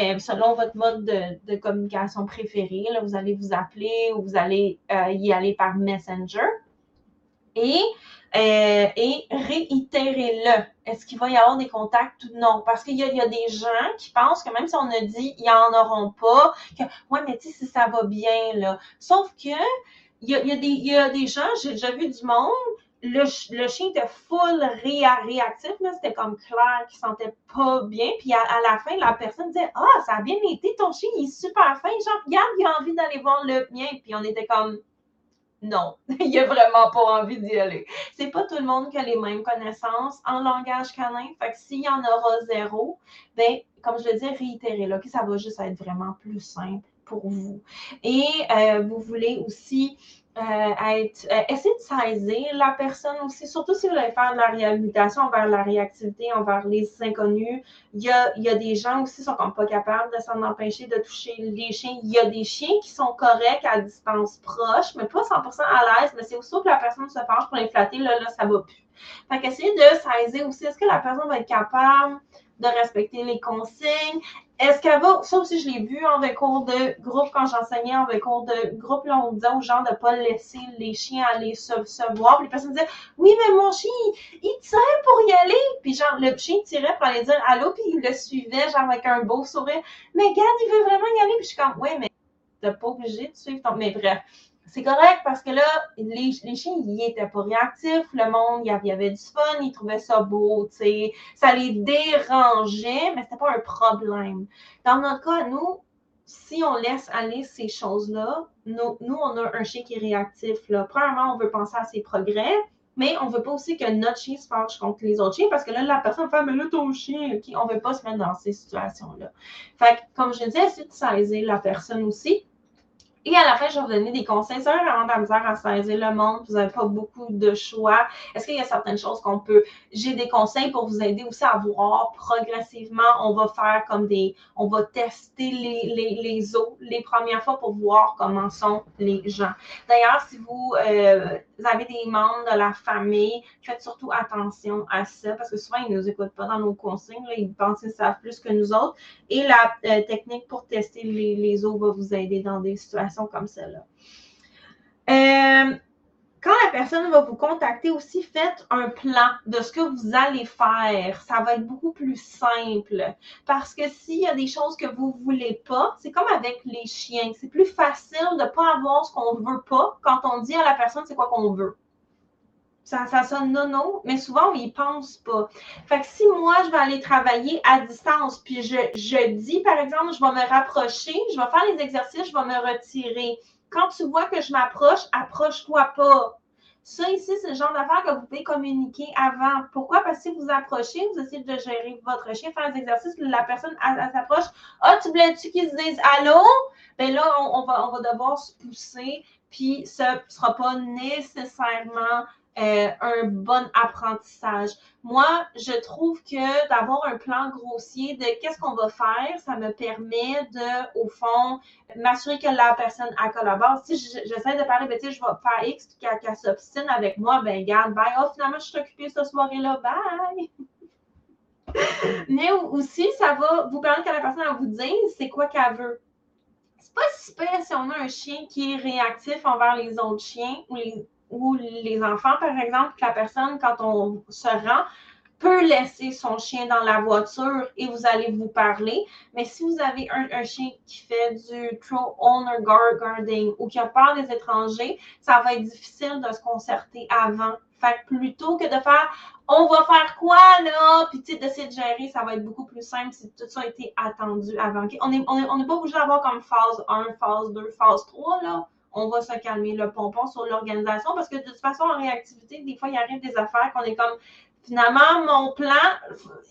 euh, selon votre mode de, communication préféré. Là, vous allez vous appeler ou vous allez euh, y aller par Messenger. Et, euh, et réitérez-le. Est-ce qu'il va y avoir des contacts ou non? Parce qu'il y, a des gens qui pensent que même si on a dit ils en auront pas, que ouais, mais tu sais, si ça va bien, là. Sauf que il y a, y a des gens, j'ai déjà vu du monde, le, le, chien était full réactif, c'était comme clair qu'il sentait pas bien. Puis à, la fin, la personne disait Ah, ça a bien été, ton chien, il est super fin. Genre, regarde, il a envie d'aller voir le mien. Puis on était comme Non, il a vraiment pas envie d'y aller. C'est pas tout le monde qui a les mêmes connaissances en langage canin. Fait que s'il y en aura zéro, ben, comme je le dis, réitérer là, que ça va juste être vraiment plus simple pour vous. Et euh, vous voulez aussi euh, être, euh, essayer de saisir la personne aussi, surtout si vous voulez faire de la réhabilitation envers la réactivité, envers les inconnus. Il y a, des gens aussi qui sont comme pas capables de s'en empêcher de toucher les chiens. Il y a des chiens qui sont corrects à distance proche, mais pas 100% à l'aise, mais c'est aussi que la personne se penche pour les flatter, là, là, ça va plus. Fait qu'essayer de saisir aussi, est-ce que la personne va être capable de respecter les consignes? Est-ce qu'elle va, ça aussi je l'ai vu en cours de groupe quand j'enseignais en cours de groupe, là on disait aux gens de ne pas laisser les chiens aller se, se voir. Puis les personnes disaient Oui, mais mon chien, il, tire pour y aller. Puis genre, le chien tirait pour aller dire allô, puis il le suivait, genre avec un beau sourire. Mais regarde, il veut vraiment y aller. Puis je suis comme Oui, mais t'es pas obligé de suivre ton. Mais bref c'est correct parce que là, les, chiens, ils étaient pas réactifs. Le monde, il y avait du fun, ils trouvaient ça beau, tu sais. Ça les dérangeait, mais c'était pas un problème. Dans notre cas, nous, si on laisse aller ces choses-là, nous, nous, on a un chien qui est réactif. Là. Premièrement, on veut penser à ses progrès, mais on veut pas aussi que notre chien se fâche contre les autres chiens parce que là, la personne fait, mais là, ton chien, OK, on veut pas se mettre dans ces situations-là. Fait que, comme je disais, c'est de saisir la personne aussi. Et à la fin, je vais vous donner des conseils. Ça vraiment de la misère à saisir le monde. Vous n'avez pas beaucoup de choix. Est-ce qu'il y a certaines choses qu'on peut. J'ai des conseils pour vous aider aussi à voir progressivement. On va faire comme des. On va tester les, les, les os les premières fois pour voir comment sont les gens. D'ailleurs, si vous, euh, avez des membres de la famille, faites surtout attention à ça parce que souvent, ils ne nous écoutent pas dans nos consignes. Ils pensent qu'ils savent plus que nous autres. Et la euh, technique pour tester les, les os va vous aider dans des situations comme celle-là. Euh, quand la personne va vous contacter aussi, faites un plan de ce que vous allez faire. Ça va être beaucoup plus simple. Parce que s'il y a des choses que vous ne voulez pas, c'est comme avec les chiens. C'est plus facile de ne pas avoir ce qu'on ne veut pas quand on dit à la personne c'est quoi qu'on veut. Ça, ça, sonne non, mais souvent, ils ne pensent pas. Fait que si moi, je vais aller travailler à distance, puis je, je dis, par exemple, je vais me rapprocher, je vais faire les exercices, je vais me retirer. Quand tu vois que je m'approche, approche-toi pas. Ça, ici, c'est le genre d'affaires que vous pouvez communiquer avant. Pourquoi? Parce que si vous approchez, vous essayez de gérer votre chien, faire les exercices, la personne, s'approche. Ah, tu voulais-tu qu'ils se disent allô? Bien là, on, va, on va devoir se pousser, puis ce ne sera pas nécessairement euh, un bon apprentissage. Moi, je trouve que d'avoir un plan grossier de qu'est-ce qu'on va faire, ça me permet de, au fond, m'assurer que la personne a collabore. Si j'essaie de parler, ben, je vais faire X, qu'elle s'obstine avec moi, ben, garde, bye. Oh, finalement, je suis occupée cette soirée-là, bye. Mais aussi, ça va vous permettre que la personne vous dise c'est quoi qu'elle veut. C'est pas super si on a un chien qui est réactif envers les autres chiens ou les ou les enfants, par exemple, que la personne, quand on se rend, peut laisser son chien dans la voiture et vous allez vous parler. Mais si vous avez un, chien qui fait du true owner guarding ou qui a peur des étrangers, ça va être difficile de se concerter avant. Fait que plutôt que de faire on va faire quoi là, puis tu sais, d'essayer de gérer, ça va être beaucoup plus simple si tout ça a été attendu avant. On n'est on est, on pas obligé d'avoir comme phase 1, phase 2, phase 3 là on va se calmer le pompon sur l'organisation parce que de toute façon, en réactivité, des fois, il arrive des affaires qu'on est comme finalement, mon plan,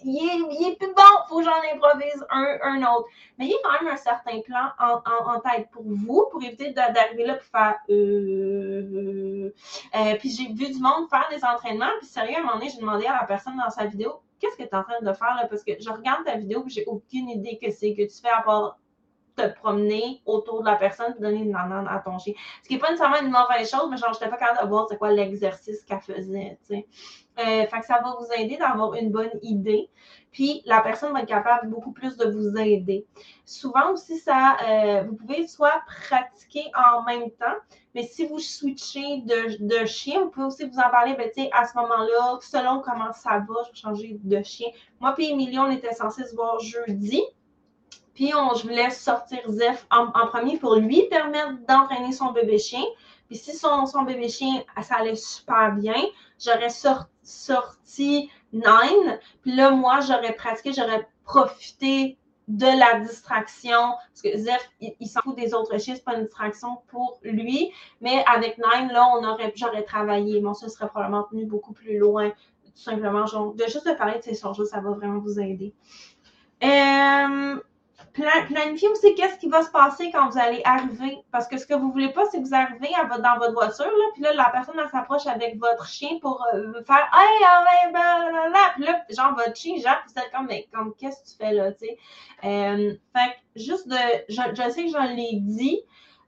il est, plus bon, il faut que j'en improvise un, autre. Mais il y a quand même un certain plan en, tête pour vous, pour éviter d'arriver là pour faire euh, euh, Puis j'ai vu du monde faire des entraînements, puis sérieux, à un moment donné, j'ai demandé à la personne dans sa vidéo, qu'est-ce que tu es en train de faire? Parce que je regarde ta vidéo, j'ai aucune idée que c'est que tu fais à part te promener autour de la personne et donner une banane à ton chien. Ce qui n'est pas nécessairement une mauvaise chose, mais genre, je n'étais pas capable de voir c'est quoi l'exercice qu'elle faisait. sais. Euh, fait que ça va vous aider d'avoir une bonne idée. Puis la personne va être capable beaucoup plus de vous aider. Souvent aussi, ça, euh, vous pouvez soit pratiquer en même temps, mais si vous switchez de, chien, vous pouvez aussi vous en parler, ben, à ce moment-là, selon comment ça va, je vais changer de chien. Moi puis Émilie, on était censés se voir jeudi. Puis on, je voulais sortir Zef en, premier pour lui permettre d'entraîner son bébé chien. Puis si son, son, bébé chien, ça allait super bien, j'aurais sorti Nine. Puis là, moi, j'aurais pratiqué, j'aurais profité de la distraction. Parce que Zef, il, s'en fout des autres chiens, c'est pas une distraction pour lui. Mais avec Nine, là, on aurait, j'aurais travaillé. Bon, ça serait probablement tenu beaucoup plus loin. Tout simplement, genre, de juste de parler de ces choses ça va vraiment vous aider. Euh, planifiez aussi qu'est-ce qui va se passer quand vous allez arriver. Parce que ce que vous voulez pas, c'est que vous arrivez dans votre voiture, là, puis là, la personne, s'approche avec votre chien pour euh, faire Hey, ah, ben, ben, Puis là, genre, votre chien, genre, vous êtes comme, mais comme, qu'est-ce que tu fais là, tu sais? Euh, fait que, juste de, je, sais que je l'ai dit,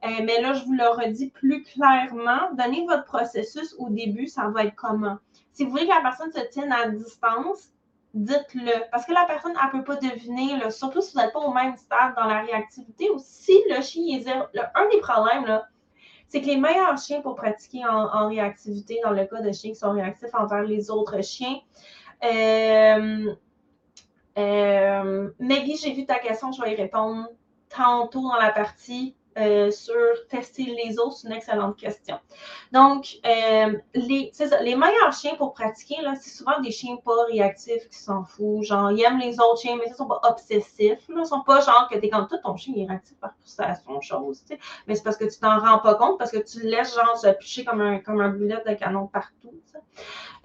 euh, mais là, je vous le redis plus clairement. Donnez votre processus au début, ça va être comment. Si vous voulez que la personne se tienne à distance, dites-le. Parce que la personne, elle ne peut pas deviner, surtout si vous n'êtes pas au même stade dans la réactivité ou si le chien est un des problèmes, c'est que les meilleurs chiens pour pratiquer en, réactivité, dans le cas de chiens qui sont réactifs envers les autres chiens, euh, euh, Maggie, j'ai vu ta question, je vais y répondre tantôt dans la partie. Euh, sur tester les autres, c'est une excellente question. Donc, euh, les, les meilleurs chiens pour pratiquer, c'est souvent des chiens pas réactifs qui s'en foutent. Genre, ils aiment les autres chiens, mais ils sont pas obsessifs. Ils sont pas genre que t'es comme tout ton chien est réactif par son chose. Mais c'est parce que tu t'en rends pas compte, parce que tu laisses genre se picher comme un, comme un boulet de canon partout.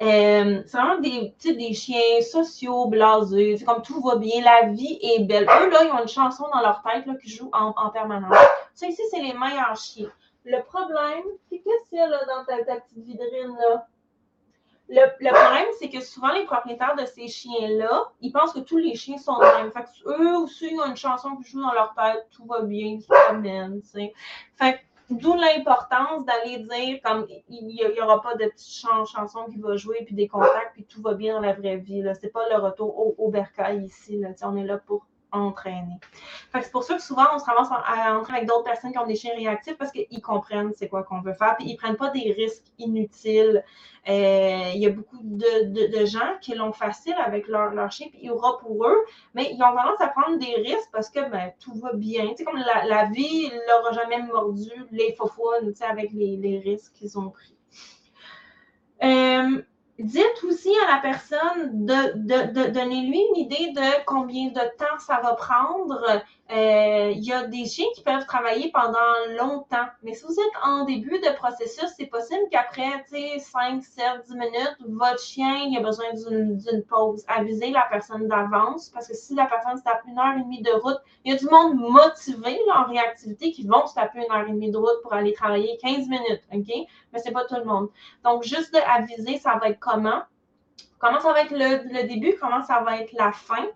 Euh, c'est vraiment des, des chiens sociaux, blasés. C'est comme tout va bien, la vie est belle. Eux, là, ils ont une chanson dans leur tête qui joue en, en permanence. Ça, ici, c'est les meilleurs chiens. Le problème, c'est qu'est-ce qu'il y a là, dans ta, petite vitrine là? Le, problème, c'est que souvent, les propriétaires de ces chiens-là, ils pensent que tous les chiens sont les mêmes. Fait que eux aussi, ils ont une chanson qui joue dans leur tête, tout va bien, ils se promènent, Fait que D'où l'importance d'aller dire comme il n'y aura pas de petite chanson qui va jouer, puis des contacts, puis tout va bien dans la vraie vie. Ce n'est pas le retour au, au bercail ici. Là. On est là pour entraîner. c'est pour ça que souvent, on se ramasse à entrer avec d'autres personnes qui ont des chiens réactifs parce qu'ils comprennent c'est quoi qu'on veut faire, puis ils ne prennent pas des risques inutiles. Euh, il y a beaucoup de, gens qui l'ont facile avec leur, leur chien, puis il y aura pour eux, mais ils ont tendance à prendre des risques parce que ben, tout va bien. Tu sais, comme la, vie ne leur a jamais mordu les faux tu sais, avec les, les risques qu'ils ont pris. Euh, dites aussi à la personne de, de, de donner lui une idée de combien de temps ça va prendre euh, il y a des chiens qui peuvent travailler pendant longtemps. Mais si vous êtes en début de processus, c'est possible qu'après 5, 7, 10 minutes, votre chien il a besoin d'une pause. Avisez la personne d'avance parce que si la personne se tape une heure et demie de route, il y a du monde motivé en réactivité qui vont se taper une heure et demie de route pour aller travailler 15 minutes. OK? Mais c'est pas tout le monde. Donc, juste d'aviser, ça va être comment? Comment ça va être le, début, comment ça va être la fin.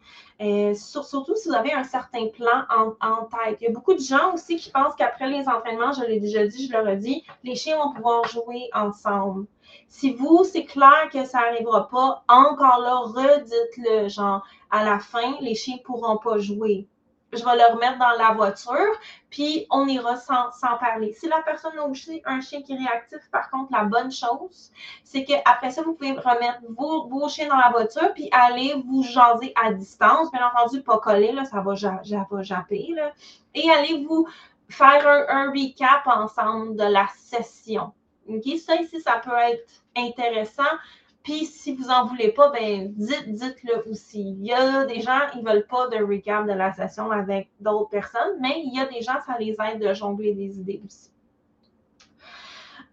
Euh, surtout si vous avez un certain plan en, tête. Il y a beaucoup de gens aussi qui pensent qu'après les entraînements, je l'ai déjà dit, je le redis, les chiens vont pouvoir jouer ensemble. Si vous, c'est clair que ça n'arrivera pas, encore là, redites-le, genre, à la fin, les chiens ne pourront pas jouer. Je vais le remettre dans la voiture, puis on ira sans, parler. Si la personne a un chien qui est réactif, par contre, la bonne chose, c'est qu'après ça, vous pouvez remettre vos, chiens dans la voiture, puis aller vous jaser à distance. Bien entendu, pas coller, là, ça va, japper. Et aller vous faire un, recap ensemble de la session. Ça ici, ça peut être intéressant. Puis si vous n'en voulez pas, ben dites, dites-le aussi. Il y a des gens, ils ne veulent pas de recap de la session avec d'autres personnes, mais il y a des gens, ça les aide de jongler des idées aussi.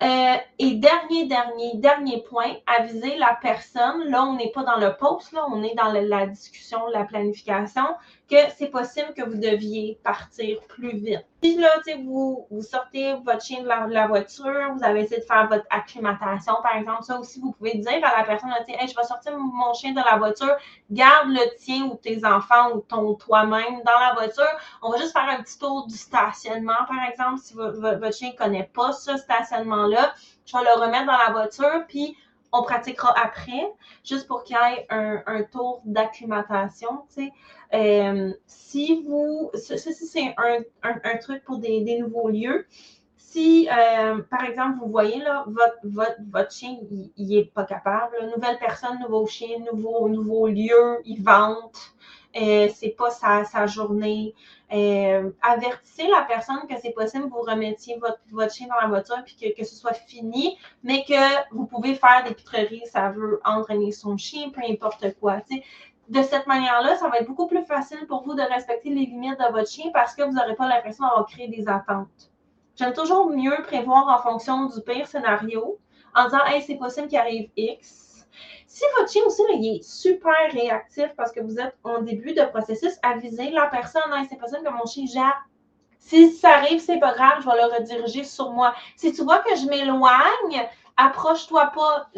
Euh, et dernier, dernier, dernier point, aviser la personne, là, on n'est pas dans le post, là, on est dans la discussion, la planification, que c'est possible que vous deviez partir plus vite. Si là, vous, vous sortez votre chien de la, voiture, vous avez essayé de faire votre acclimatation, par exemple, ça aussi, vous pouvez dire à la personne, hey, je vais sortir mon chien de la voiture, garde le tien ou tes enfants ou ton toi-même dans la voiture. On va juste faire un petit tour du stationnement, par exemple, si votre chien ne connaît pas ce stationnement-là. Je vais le remettre dans la voiture, puis on pratiquera après, juste pour qu'il y ait un, tour d'acclimatation. Euh, si vous, ceci c'est un, truc pour des, nouveaux lieux. Si, euh, par exemple, vous voyez là, votre chien, il n'est pas capable, nouvelle personne, nouveau chien, nouveau, nouveau lieu, il vente, euh, c'est pas sa, sa journée, euh, avertissez la personne que c'est possible que vous remettiez votre, votre chien dans la voiture puis que, que, ce soit fini, mais que vous pouvez faire des pitreries, ça veut entraîner son chien, peu importe quoi. De cette manière-là, ça va être beaucoup plus facile pour vous de respecter les limites de votre chien parce que vous n'aurez pas l'impression d'avoir créé des attentes. J'aime toujours mieux prévoir en fonction du pire scénario en disant Hey, c'est possible qu'il arrive X si votre chien aussi est super réactif parce que vous êtes en début de processus, avisez la personne, c'est possible que mon chien gère. Si ça arrive, c'est pas grave, je vais le rediriger sur moi. Si tu vois que je m'éloigne, approche-toi pas.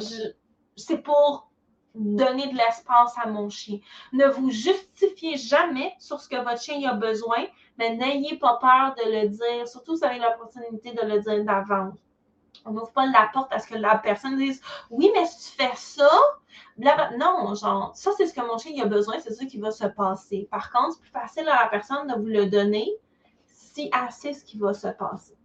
C'est pour donner de l'espace à mon chien. Ne vous justifiez jamais sur ce que votre chien a besoin, mais n'ayez pas peur de le dire, surtout si vous avez l'opportunité de le dire d'avance. On n'ouvre pas la porte à ce que la personne dise Oui, mais si tu fais ça, non, genre, ça, c'est ce que mon chien a besoin, c'est ça qui va se passer. Par contre, c'est plus facile à la personne de vous le donner si assez ce qui va se passer.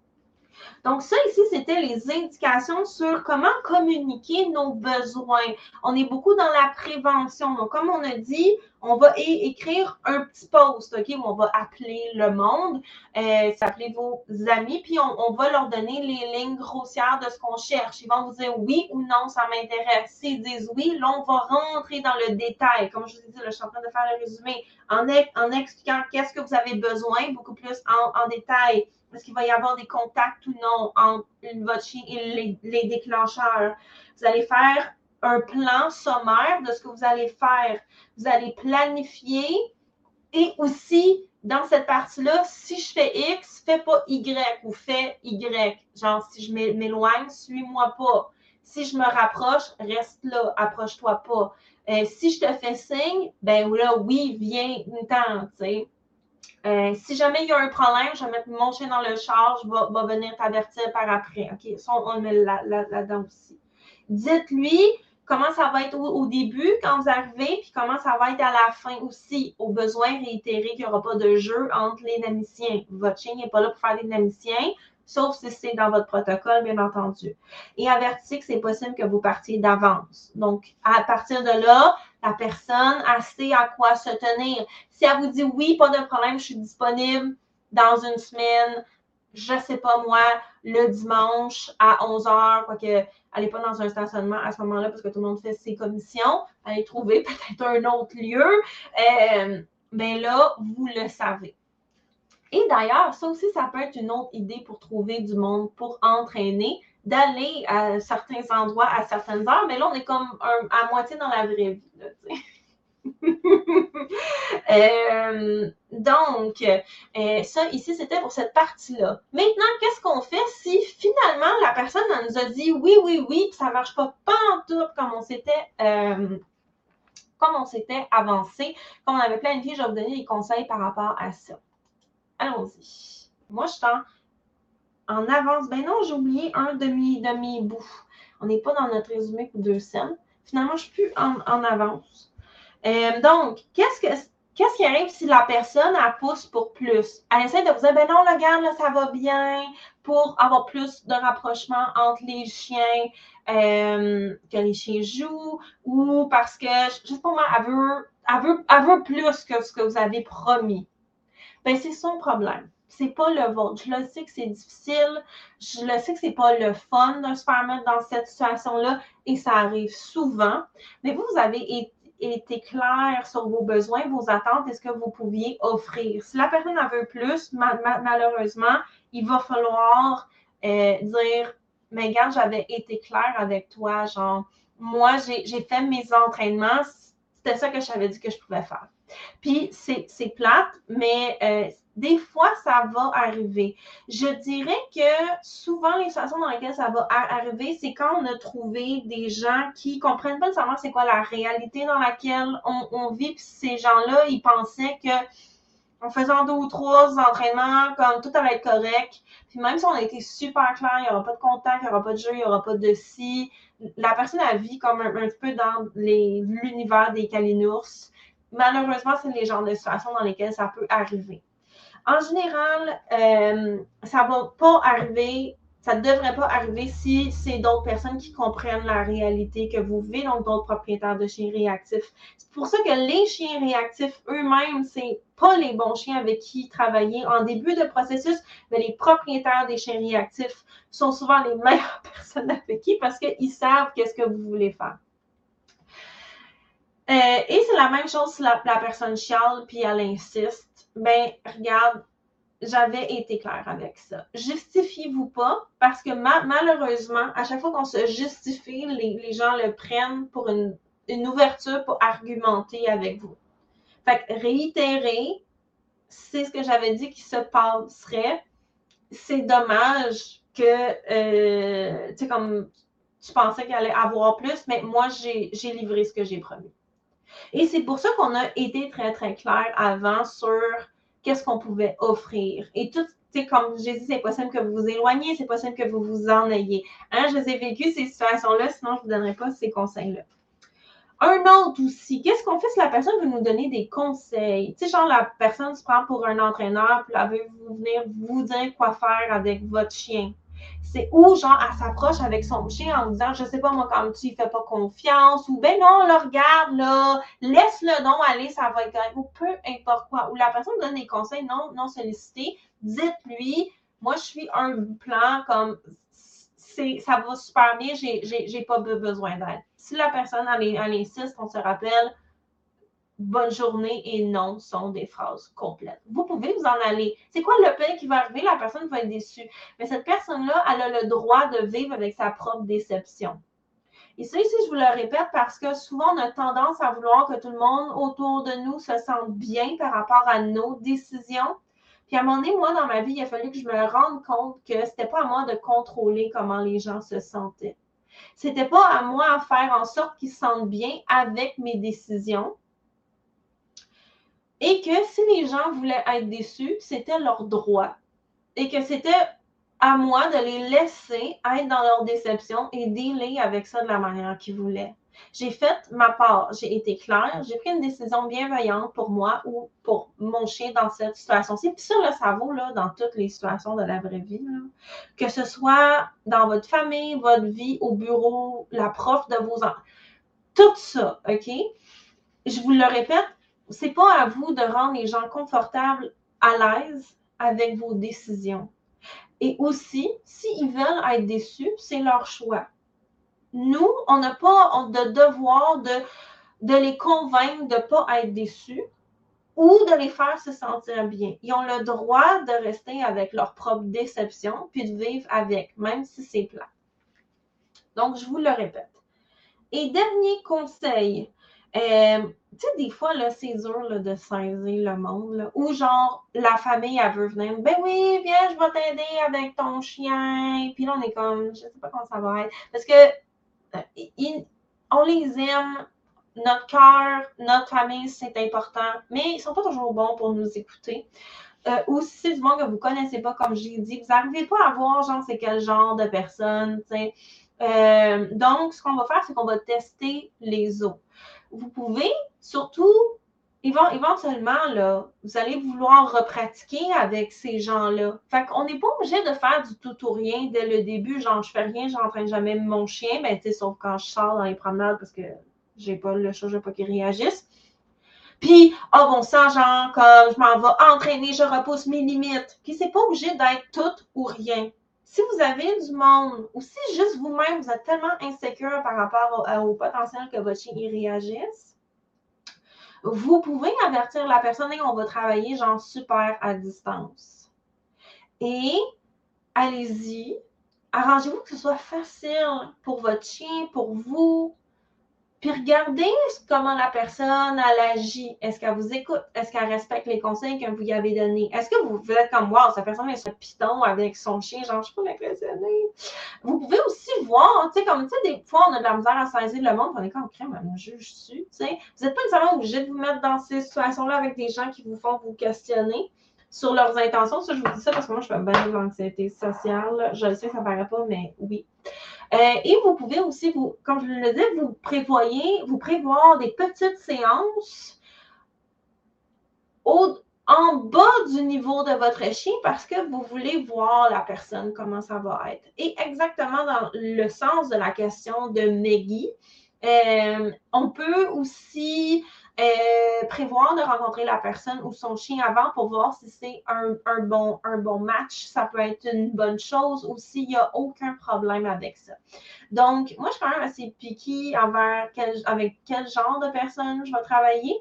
Donc, ça ici, c'était les indications sur comment communiquer nos besoins. On est beaucoup dans la prévention. Donc, comme on a dit, on va écrire un petit post, OK, où on va appeler le monde, euh, s'appeler vos amis, puis on, va leur donner les lignes grossières de ce qu'on cherche. Ils vont vous dire oui ou non, ça m'intéresse. S'ils disent oui, là, on va rentrer dans le détail. Comme je vous ai dit, je suis en train de faire le résumé en expliquant qu'est-ce que vous avez besoin, beaucoup plus en, détail. Est-ce qu'il va y avoir des contacts ou non entre votre chien et les déclencheurs? Vous allez faire un plan sommaire de ce que vous allez faire. Vous allez planifier et aussi dans cette partie-là, si je fais X, fais pas Y ou fais Y. Genre, si je m'éloigne, suis-moi pas. Si je me rapproche, reste là, approche-toi pas. Euh, si je te fais signe, ben là, oui, viens, temps, tu sais. Euh, si jamais il y a un problème, je vais mettre mon chien dans le char, je vais, venir t'avertir par après. OK, ça, on le met là-dedans aussi. Dites-lui, comment ça va être au, début quand vous arrivez, puis comment ça va être à la fin aussi. Au besoin, réitérer qu'il n'y aura pas de jeu entre les namiciens. Votre chien n'est pas là pour faire des namiciens, sauf si c'est dans votre protocole, bien entendu. Et avertissez que c'est possible que vous partiez d'avance. Donc, à partir de là, la personne a sait à quoi se tenir. Si elle vous dit oui, pas de problème, je suis disponible dans une semaine, je ne sais pas moi, le dimanche à 11 h, quoique Allez pas dans un stationnement à ce moment-là parce que tout le monde fait ses commissions. Allez trouver peut-être un autre lieu. Euh, ben là, vous le savez. Et d'ailleurs, ça aussi, ça peut être une autre idée pour trouver du monde pour entraîner, d'aller à certains endroits à certaines heures. Mais là, on est comme à moitié dans la vraie vie. Euh, donc, euh, ça ici, c'était pour cette partie-là. Maintenant, qu'est-ce qu'on fait si finalement la personne nous a dit oui, oui, oui, puis ça ne marche pas, pas tout comme on s'était euh, comme on s'était avancé, comme on avait planifié, je vais vous donner des conseils par rapport à ça. Allons-y. Moi, je suis avance. Ben non, j'ai oublié un demi-bout. on n'est pas dans notre résumé pour deux scènes. Finalement, je suis plus en avance. Euh, donc, qu'est-ce que qu'est-ce qui arrive si la personne, elle pousse pour plus? Elle essaie de vous dire, ben non, regarde, là, ça va bien, pour avoir plus de rapprochement entre les chiens, euh, que les chiens jouent, ou parce que, justement, elle veut, elle veut, elle veut plus que ce que vous avez promis. Ben, c'est son problème c'est pas le vôtre. Je le sais que c'est difficile, je le sais que c'est pas le fun de se faire mettre dans cette situation-là et ça arrive souvent. Mais vous, vous avez été, clair sur vos besoins, vos attentes et ce que vous pouviez offrir. Si la personne en veut plus, malheureusement, il va falloir euh, dire Mais regarde, j'avais été clair avec toi. Genre, moi, j'ai fait mes entraînements, c'était ça que je t'avais dit que je pouvais faire. Puis c'est plate, mais euh, des fois, ça va arriver. Je dirais que souvent, les situations dans lesquelles ça va arriver, c'est quand on a trouvé des gens qui comprennent pas nécessairement c'est quoi la réalité dans laquelle on, vit. Puis ces gens-là, ils pensaient que en faisant deux ou trois entraînements, comme tout allait être correct. Puis même si on a été super clair, il n'y aura pas de contact, il n'y aura pas de jeu, il n'y aura pas de si. La personne a vie comme un, un peu dans l'univers des calinours. Malheureusement, c'est les genres de situations dans lesquelles ça peut arriver. En général, euh, ça ne va pas arriver, ça ne devrait pas arriver si c'est d'autres personnes qui comprennent la réalité que vous vivez, donc d'autres propriétaires de chiens réactifs. C'est pour ça que les chiens réactifs eux-mêmes, c'est pas les bons chiens avec qui travailler en début de processus, mais les propriétaires des chiens réactifs sont souvent les meilleures personnes avec qui parce qu'ils savent qu'est-ce que vous voulez faire. Euh, et c'est la même chose si la, la personne chiale puis elle insiste ben, regarde, j'avais été claire avec ça. Justifiez-vous pas parce que malheureusement, à chaque fois qu'on se justifie, les, gens le prennent pour une, ouverture pour argumenter avec vous. Fait que réitérer, c'est ce que j'avais dit qui se passerait. C'est dommage que, euh, tu sais, comme tu pensais qu'il allait avoir plus, mais moi, j'ai livré ce que j'ai promis. Et c'est pour ça qu'on a été très, très clair avant sur qu'est-ce qu'on pouvait offrir. Et tout, c'est comme j'ai dit, c'est possible que vous vous éloigniez, c'est possible que vous vous en ayez. Hein, je les ai vécu ces situations-là, sinon je ne vous donnerai pas ces conseils-là. Un autre aussi, qu'est-ce qu'on fait si la personne veut nous donner des conseils? Tu sais, genre, la personne se prend pour un entraîneur, puis elle veut venir vous dire quoi faire avec votre chien. C'est où, genre, elle s'approche avec son chien en disant, je sais pas, moi, comme tu ne fais pas confiance, ou ben non, là, regarde, là, laisse-le donc aller, ça va être correct, ou peu importe quoi. Ou la personne donne des conseils non, non sollicités, dites-lui, moi, je suis un plan comme ça va super bien, j'ai pas besoin d'aide. Si la personne elle, elle insiste, on se rappelle, bonne journée et non sont des phrases complètes. Vous pouvez vous en aller. C'est quoi le pire qui va arriver? La personne va être déçue. Mais cette personne-là, elle a le droit de vivre avec sa propre déception. Et ça, ici, je vous le répète parce que souvent, on a tendance à vouloir que tout le monde autour de nous se sente bien par rapport à nos décisions. Puis à un moment donné, moi, dans ma vie, il a fallu que je me rende compte que ce n'était pas à moi de contrôler comment les gens se sentaient. C'était pas à moi à faire en sorte qu'ils se sentent bien avec mes décisions et que si les gens voulaient être déçus, c'était leur droit. Et que c'était à moi de les laisser être dans leur déception et dealer avec ça de la manière qu'ils voulaient. J'ai fait ma part, j'ai été claire, j'ai pris une décision bienveillante pour moi ou pour mon chien dans cette situation-ci. Puis ça, là, ça vaut là, dans toutes les situations de la vraie vie. Que ce soit dans votre famille, votre vie, au bureau, la prof de vos enfants. Tout ça, OK? Je vous le répète, c'est pas à vous de rendre les gens confortables, à l'aise avec vos décisions. Et aussi, s'ils veulent être déçus, c'est leur choix. Nous, on n'a pas de devoir de, de les convaincre de ne pas être déçus ou de les faire se sentir bien. Ils ont le droit de rester avec leur propre déception puis de vivre avec, même si c'est plat. Donc, je vous le répète. Et dernier conseil, euh, tu sais, des fois, là, c'est dur de saisir le monde. Ou genre, la famille, elle veut venir. Ben oui, viens, je vais t'aider avec ton chien. Puis là, on est comme, je sais pas comment ça va être. Parce que euh, on les aime. Notre cœur, notre famille, c'est important. Mais ils sont pas toujours bons pour nous écouter. Euh, ou si c'est du monde que vous connaissez pas, comme j'ai dit, vous n'arrivez pas à voir, genre, c'est quel genre de personne, tu sais. Euh, donc, ce qu'on va faire, c'est qu'on va tester les os. Vous pouvez surtout éventuellement, là, vous allez vouloir repratiquer avec ces gens-là. Fait qu'on n'est pas obligé de faire du tout ou rien dès le début. Genre, je fais rien, j'entraîne jamais mon chien, ben, tu sais, sauf quand je sors dans les promenades parce que j'ai pas le chat, je veux pas qu'il réagisse. Puis, oh bon sang, genre, comme je m'en vais entraîner, je repousse mes limites. Puis, c'est pas obligé d'être tout ou rien. Si vous avez du monde, ou si juste vous-même, vous êtes tellement insécure par rapport au, potentiel que votre chien y réagisse, vous pouvez avertir la personne et on va travailler genre super à distance. Et allez-y, arrangez-vous que ce soit facile pour votre chien, pour vous, puis regardez comment la personne, elle agit. Est-ce qu'elle vous écoute? Est-ce qu'elle respecte les conseils que vous lui avez donnés? Est-ce que vous êtes comme, wow, cette personne est sur piton avec son chien, genre, je suis pas impressionnée. Vous pouvez aussi voir, tu sais, comme, tu sais, des fois, on a de la misère à saisir le monde, on est comme, crème, me juge dessus, tu sais? Vous n'êtes pas nécessairement obligé de vous mettre dans ces situations-là avec des gens qui vous font vous questionner sur leurs intentions. Ça, je vous dis ça parce que moi, je fais bien de l'anxiété sociale. Je le sais, ça paraît pas, mais oui. Euh, et vous pouvez aussi, comme je le disais, vous prévoyez, vous prévoir des petites séances en bas du niveau de votre chien parce que vous voulez voir la personne, comment ça va être. Et exactement dans le sens de la question de Maggie, euh, on peut aussi euh, prévoir de rencontrer la personne ou son chien avant pour voir si c'est un, bon, un bon match. Ça peut être une bonne chose ou s'il n'y a aucun problème avec ça. Donc, moi, je suis quand même assez piquée envers avec quel genre de personne je vais travailler.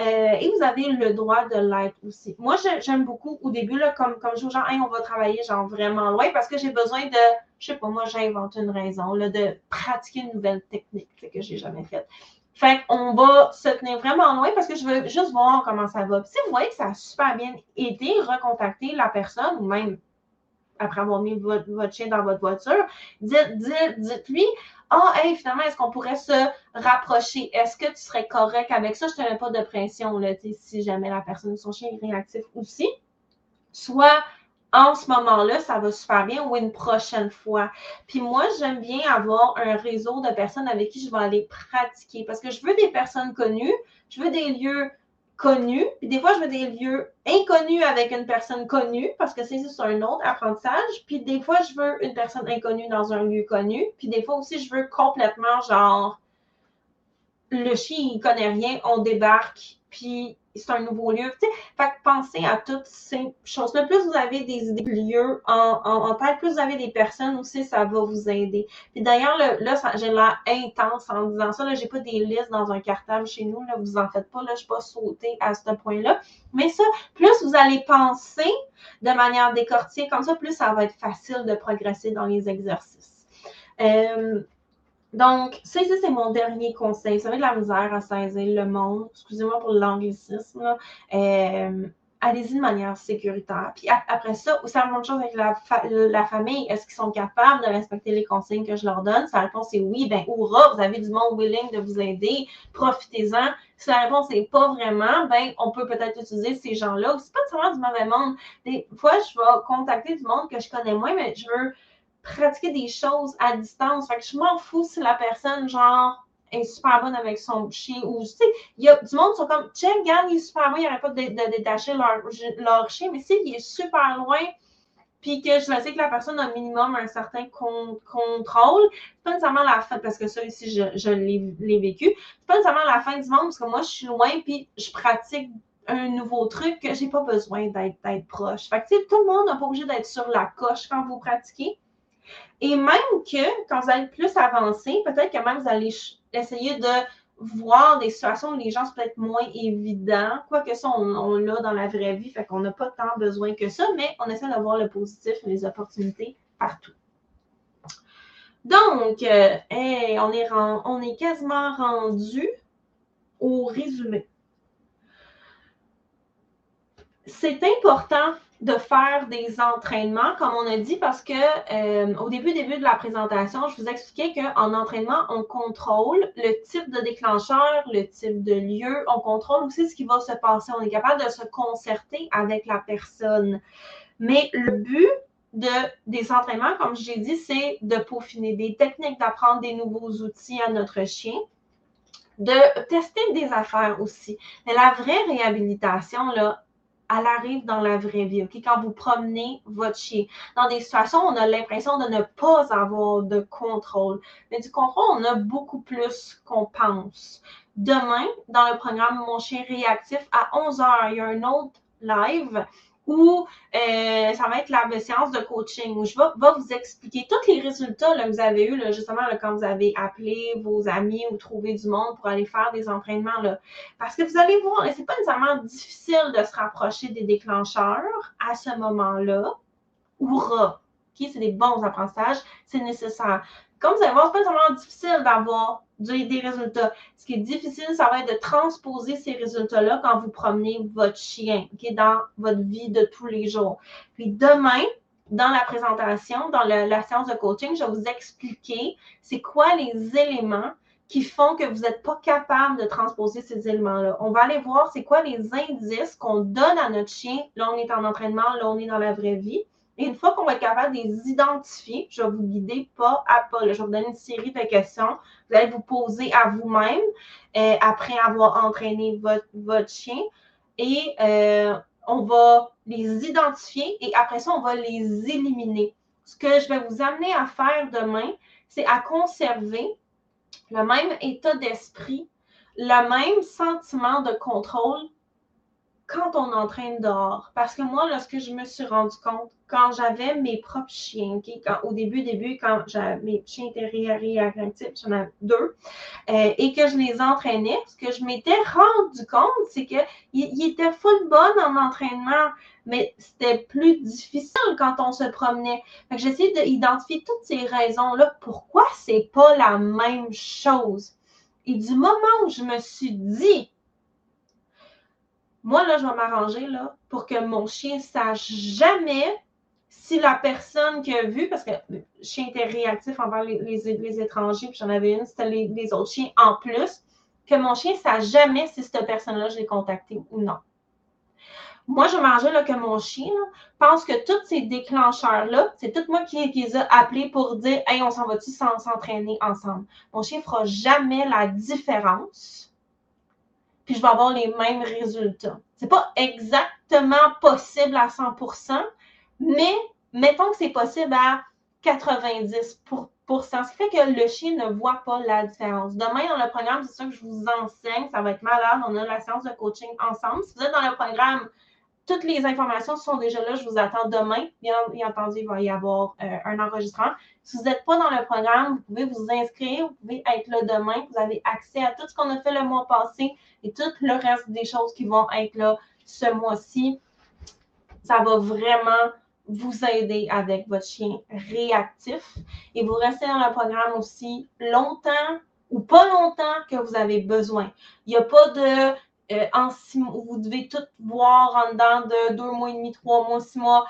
Euh, et vous avez le droit de l'être aussi. Moi, j'aime beaucoup au début, là, comme, comme je dis genre, on va travailler genre vraiment loin parce que j'ai besoin de, je sais pas, moi, j'invente une raison, là, de pratiquer une nouvelle technique que j'ai jamais faite. Fait qu'on va se tenir vraiment loin parce que je veux juste voir comment ça va. si vous voyez que ça a super bien été, recontacter la personne ou même après avoir mis votre, chien dans votre voiture, dites, dites, dites-lui Ah, hey, finalement, est-ce qu'on pourrait se rapprocher? Est-ce que tu serais correct avec ça? Je te mets pas de pression là, si jamais la personne, son chien est réactif aussi. Soit en ce moment-là, ça va super bien ou une prochaine fois. Puis moi, j'aime bien avoir un réseau de personnes avec qui je vais aller pratiquer parce que je veux des personnes connues, je veux des lieux connus, puis des fois, je veux des lieux inconnus avec une personne connue parce que c'est juste un autre apprentissage. Puis des fois, je veux une personne inconnue dans un lieu connu. Puis des fois aussi, je veux complètement genre le chien, il connaît rien, on débarque, puis c'est un nouveau lieu. Fait que pensez à toutes ces choses-là. Plus vous avez des, lieux en, tête, plus vous avez des personnes aussi, ça va vous aider. Puis d'ailleurs, là, j'ai l'air intense en disant ça. Là, j'ai pas des listes dans un cartable chez nous. Là, vous en faites pas. Là, je suis pas sautée à ce point-là. Mais ça, plus vous allez penser de manière décortiquée comme ça, plus ça va être facile de progresser dans les exercices. Euh, donc, ça c'est mon dernier conseil. Ça va de la misère à saisir le monde. Excusez-moi pour l'anglicisme. Euh, allez-y de manière sécuritaire. Puis après ça, c'est la même chose avec la, famille. Est-ce qu'ils sont capables de respecter les consignes que je leur donne? Si la réponse est oui, ben hurrah, vous avez du monde willing de vous aider. Profitez-en. Si la réponse n'est pas vraiment, ben on peut peut-être utiliser ces gens-là. C'est pas seulement du mauvais monde. Des fois, je vais contacter du monde que je connais moins, mais je veux pratiquer des choses à distance. Fait que je m'en fous si la personne, genre, est super bonne avec son chien ou, tu sais, il y a du monde qui sont comme, tiens, regarde, il est super bon, il n'arrête pas de, détacher leur, leur, chien, mais s'il est super loin, puis que je sais que la personne a un minimum un certain contrôle, c'est pas nécessairement la fin, parce que ça ici, je, je l'ai vécu, c'est pas nécessairement la fin du monde, parce que moi, je suis loin, puis je pratique un nouveau truc que j'ai pas besoin d'être proche. Fait que, tout le monde n'a pas obligé d'être sur la coche quand vous pratiquez. Et même que quand vous allez plus avancer, peut-être que même vous allez essayer de voir des situations où les gens sont peut-être moins évidents. Quoique ça, on, l'a dans la vraie vie, fait qu'on n'a pas tant besoin que ça, mais on essaie de voir le positif et les opportunités partout. Donc, euh, on, est on est quasiment rendu au résumé. C'est important de faire des entraînements, comme on a dit, parce que euh, au début, début de la présentation, je vous expliquais qu'en entraînement, on contrôle le type de déclencheur, le type de lieu, on contrôle aussi ce qui va se passer. On est capable de se concerter avec la personne. Mais le but de, des entraînements, comme j'ai dit, c'est de peaufiner des techniques, d'apprendre des nouveaux outils à notre chien. de tester des affaires aussi. Mais la vraie réhabilitation, là, elle arrive dans la vraie vie, OK? Quand vous promenez votre chien. Dans des situations on a l'impression de ne pas avoir de contrôle. Mais du contrôle, on a beaucoup plus qu'on pense. Demain, dans le programme Mon chien réactif, à 11h, il y a un autre live ou euh, ça va être la séance de coaching où je vais, vous expliquer tous les résultats que vous avez eus justement quand vous avez appelé vos amis ou trouvé du monde pour aller faire des entraînements. Là. Parce que vous allez voir, c'est pas nécessairement difficile de se rapprocher des déclencheurs à ce moment-là. Okay? C'est des bons apprentissages, c'est nécessaire. Comme vous allez voir, c'est pas nécessairement difficile d'avoir des résultats. Ce qui est difficile, ça va être de transposer ces résultats-là quand vous promenez votre chien dans votre vie de tous les jours. Puis demain, dans la présentation, dans la séance de coaching, je vais vous expliquer c'est quoi les éléments qui font que vous n'êtes pas capable de transposer ces éléments-là. On va aller voir c'est quoi les indices qu'on donne à notre chien. Là, on est en entraînement, là, on est dans la vraie vie. Et une fois qu'on va être capable de les identifier, je vais vous guider pas à pas. Je vais vous donner une série de questions. Vous allez vous poser à vous-même euh, après avoir entraîné votre, chien. Et euh, on va les identifier et après ça, on va les éliminer. Ce que je vais vous amener à faire demain, c'est à conserver le même état d'esprit, le même sentiment de contrôle quand on entraîne dehors. Parce que moi, lorsque je me suis rendu compte, quand j'avais mes propres chiens, au début, début, quand mes chiens étaient réactifs, j'en avais deux, euh, et que je les entraînais, ce que je m'étais rendu compte, c'est qu'ils il étaient full bonnes en entraînement, mais c'était plus difficile quand on se promenait. J'essayais d'identifier toutes ces raisons-là. Pourquoi c'est pas la même chose? Et du moment où je me suis dit, moi, là, je vais m'arranger là, pour que mon chien sache jamais si la personne qui a vu, parce que le chien était réactif envers les, étrangers, puis j'en avais une, c'était les, autres chiens en plus, que mon chien ne sache jamais si cette personne-là, je l'ai contactée ou non. Moi, je m'arranger là, que mon chien pense que tous ces déclencheurs-là, c'est tout moi qui, les a appelés pour dire Hey, on s'en va-tu s'entraîner ensemble? Mon chien ne fera jamais la différence puis je vais avoir les mêmes résultats. Ce n'est pas exactement possible à 100% mais mettons que c'est possible à 90% ce qui fait que le chien ne voit pas la différence. Demain, dans le programme, c'est ça que je vous enseigne. Ça va être malade. On a la séance de coaching ensemble. Si vous êtes dans le programme, toutes les informations sont déjà là. Je vous attends demain. Bien, entendu, il va y avoir euh, un enregistrement. Si vous n'êtes pas dans le programme, vous pouvez vous inscrire. Vous pouvez être là demain. Vous avez accès à tout ce qu'on a fait le mois passé et tout le reste des choses qui vont être là ce mois-ci. Ça va vraiment vous aider avec votre chien réactif. Et vous restez dans le programme aussi longtemps ou pas longtemps que vous avez besoin. Il n'y a pas de euh, en six mois, vous devez tout voir en dedans de deux mois et demi, trois mois, six mois.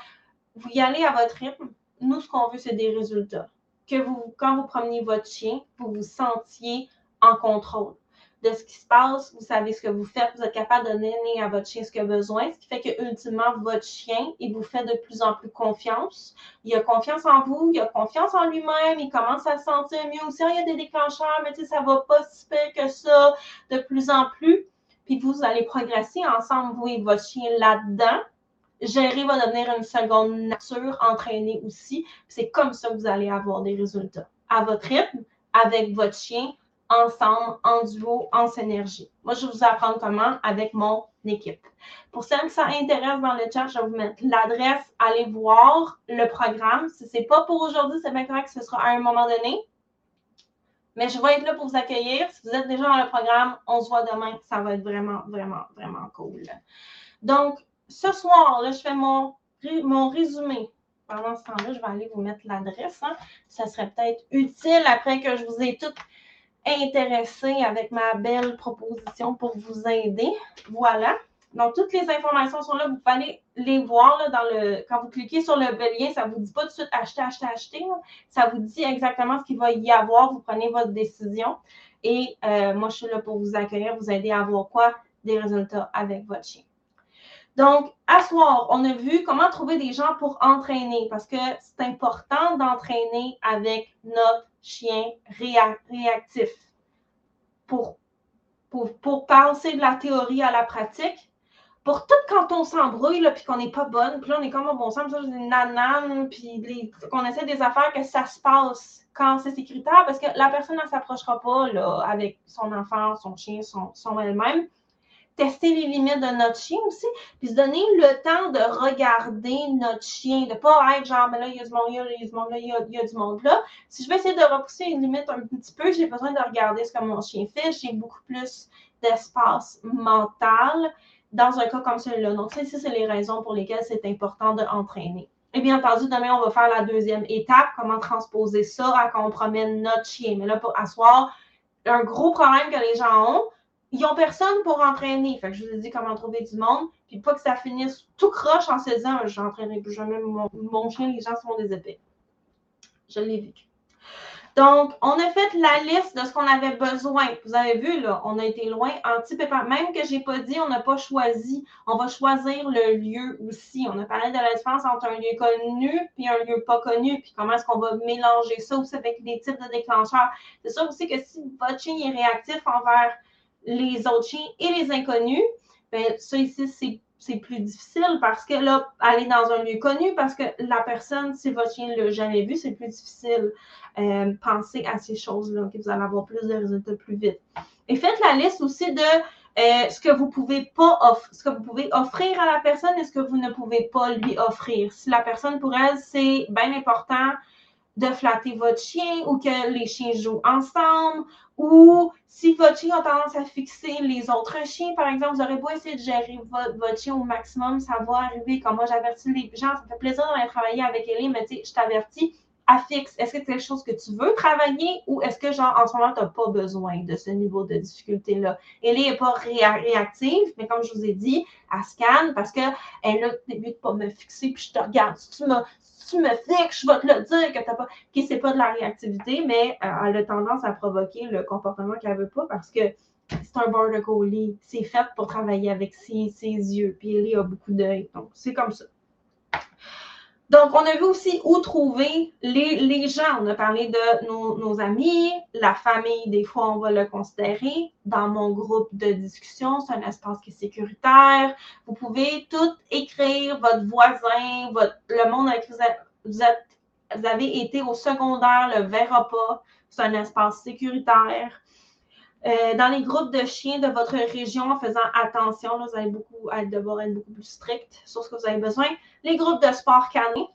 Vous y allez à votre rythme. Nous, ce qu'on veut, c'est des résultats. Que vous, quand vous promeniez votre chien, vous vous sentiez en contrôle de ce qui se passe, vous savez ce que vous faites, vous êtes capable de donner à votre chien ce qu'il a besoin, ce qui fait que ultimement, votre chien, il vous fait de plus en plus confiance. Il a confiance en vous, il a confiance en lui-même, il commence à se sentir mieux aussi. Il y a des déclencheurs, mais tu sais, ça va pas si pire que ça de plus en plus puis vous allez progresser ensemble, vous et votre chien là-dedans. Gérer va devenir une seconde nature, entraîner aussi. C'est comme ça que vous allez avoir des résultats. À votre rythme, avec votre chien, ensemble, en duo, en synergie. Moi, je vais vous apprendre comment avec mon équipe. Pour celles qui ça intéresse dans le chat, je vais vous mettre l'adresse. Allez voir le programme. Si ce n'est pas pour aujourd'hui, c'est bien correct, ce sera à un moment donné. Mais je vais être là pour vous accueillir. Si vous êtes déjà dans le programme, on se voit demain. Ça va être vraiment, vraiment, vraiment cool. Donc, ce soir, là, je fais mon, mon résumé. Pendant ce temps-là, je vais aller vous mettre l'adresse. Hein. Ça serait peut-être utile après que je vous ai toutes intéressé avec ma belle proposition pour vous aider. Voilà. Donc, toutes les informations sont là. Vous pouvez aller les voir là, dans le. Quand vous cliquez sur le lien, ça ne vous dit pas tout de suite acheter, acheter, acheter. Ça vous dit exactement ce qu'il va y avoir. Vous prenez votre décision. Et euh, moi, je suis là pour vous accueillir, vous aider à avoir quoi? Des résultats avec votre chien. Donc, à soir, on a vu comment trouver des gens pour entraîner parce que c'est important d'entraîner avec notre chien réactif pour pour, pour passer de la théorie à la pratique. Pour tout quand on s'embrouille, puis qu'on n'est pas bonne, puis là, on est comme, bon sang, des puis qu'on essaie des affaires, que ça se passe quand c'est sécuritaire, parce que la personne ne s'approchera pas là, avec son enfant, son chien, son elle-même tester les limites de notre chien aussi, puis se donner le temps de regarder notre chien, de pas être genre, mais là, il y a du monde, il y a du monde là, il y a, du monde là. Si je vais essayer de repousser une limite un petit peu, j'ai besoin de regarder ce que mon chien fait. J'ai beaucoup plus d'espace mental dans un cas comme celui-là. Donc, ça, c'est les raisons pour lesquelles c'est important d'entraîner. Et bien entendu, demain, on va faire la deuxième étape, comment transposer ça à quand on promène notre chien. Mais là, pour asseoir, un gros problème que les gens ont, ils n'ont personne pour entraîner. Fait que je vous ai dit comment trouver du monde, puis pas que ça finisse tout croche en se disant j'entraînerai plus jamais mon, chien, les gens sont des épées. Je l'ai vécu. Donc, on a fait la liste de ce qu'on avait besoin. Vous avez vu, là, on a été loin type Même que je n'ai pas dit, on n'a pas choisi. On va choisir le lieu aussi. On a parlé de la différence entre un lieu connu et un lieu pas connu. Puis comment est-ce qu'on va mélanger ça aussi avec des types de déclencheurs. C'est sûr aussi que si votre chien est réactif envers les autres chiens et les inconnus, ben, ça ici, c'est plus difficile parce que là, aller dans un lieu connu, parce que la personne, si votre chien ne l'a jamais vu, c'est plus difficile. Euh, penser à ces choses-là, vous allez avoir plus de résultats plus vite. Et faites la liste aussi de euh, ce que vous pouvez pas offrir, ce que vous pouvez offrir à la personne et ce que vous ne pouvez pas lui offrir. Si la personne, pour elle, c'est bien important de flatter votre chien ou que les chiens jouent ensemble ou si votre chien a tendance à fixer les autres chiens, par exemple, vous aurez beau essayer de gérer votre, chien au maximum, ça va arriver. Comme moi, j'avertis les gens, ça fait plaisir d'aller travailler avec Ellie, mais tu sais, je t'avertis, à fixe, est-ce que c'est quelque chose que tu veux travailler ou est-ce que, genre, en ce moment, tu n'as pas besoin de ce niveau de difficulté-là? Ellie n'est pas réactive, mais comme je vous ai dit, elle scanne parce qu'elle a vu de pas me fixer, puis je te regarde. Si tu me, tu me fixes, je vais te le dire que tu n'as pas. C'est pas de la réactivité, mais euh, elle a tendance à provoquer le comportement qu'elle veut pas parce que c'est un border collie. C'est fait pour travailler avec ses, ses yeux. Puis Ellie a beaucoup d'œil. Donc, c'est comme ça. Donc, on a vu aussi où trouver les, gens. On a parlé de nos, amis, la famille, des fois, on va le considérer. Dans mon groupe de discussion, c'est un espace qui est sécuritaire. Vous pouvez tout écrire, votre voisin, le monde avec qui vous, êtes, vous, avez été au secondaire, le verra pas. C'est un espace sécuritaire. Euh, dans les groupes de chiens de votre région, en faisant attention, vous allez beaucoup devoir être beaucoup plus strict sur ce que vous avez besoin. Les groupes de sport canin,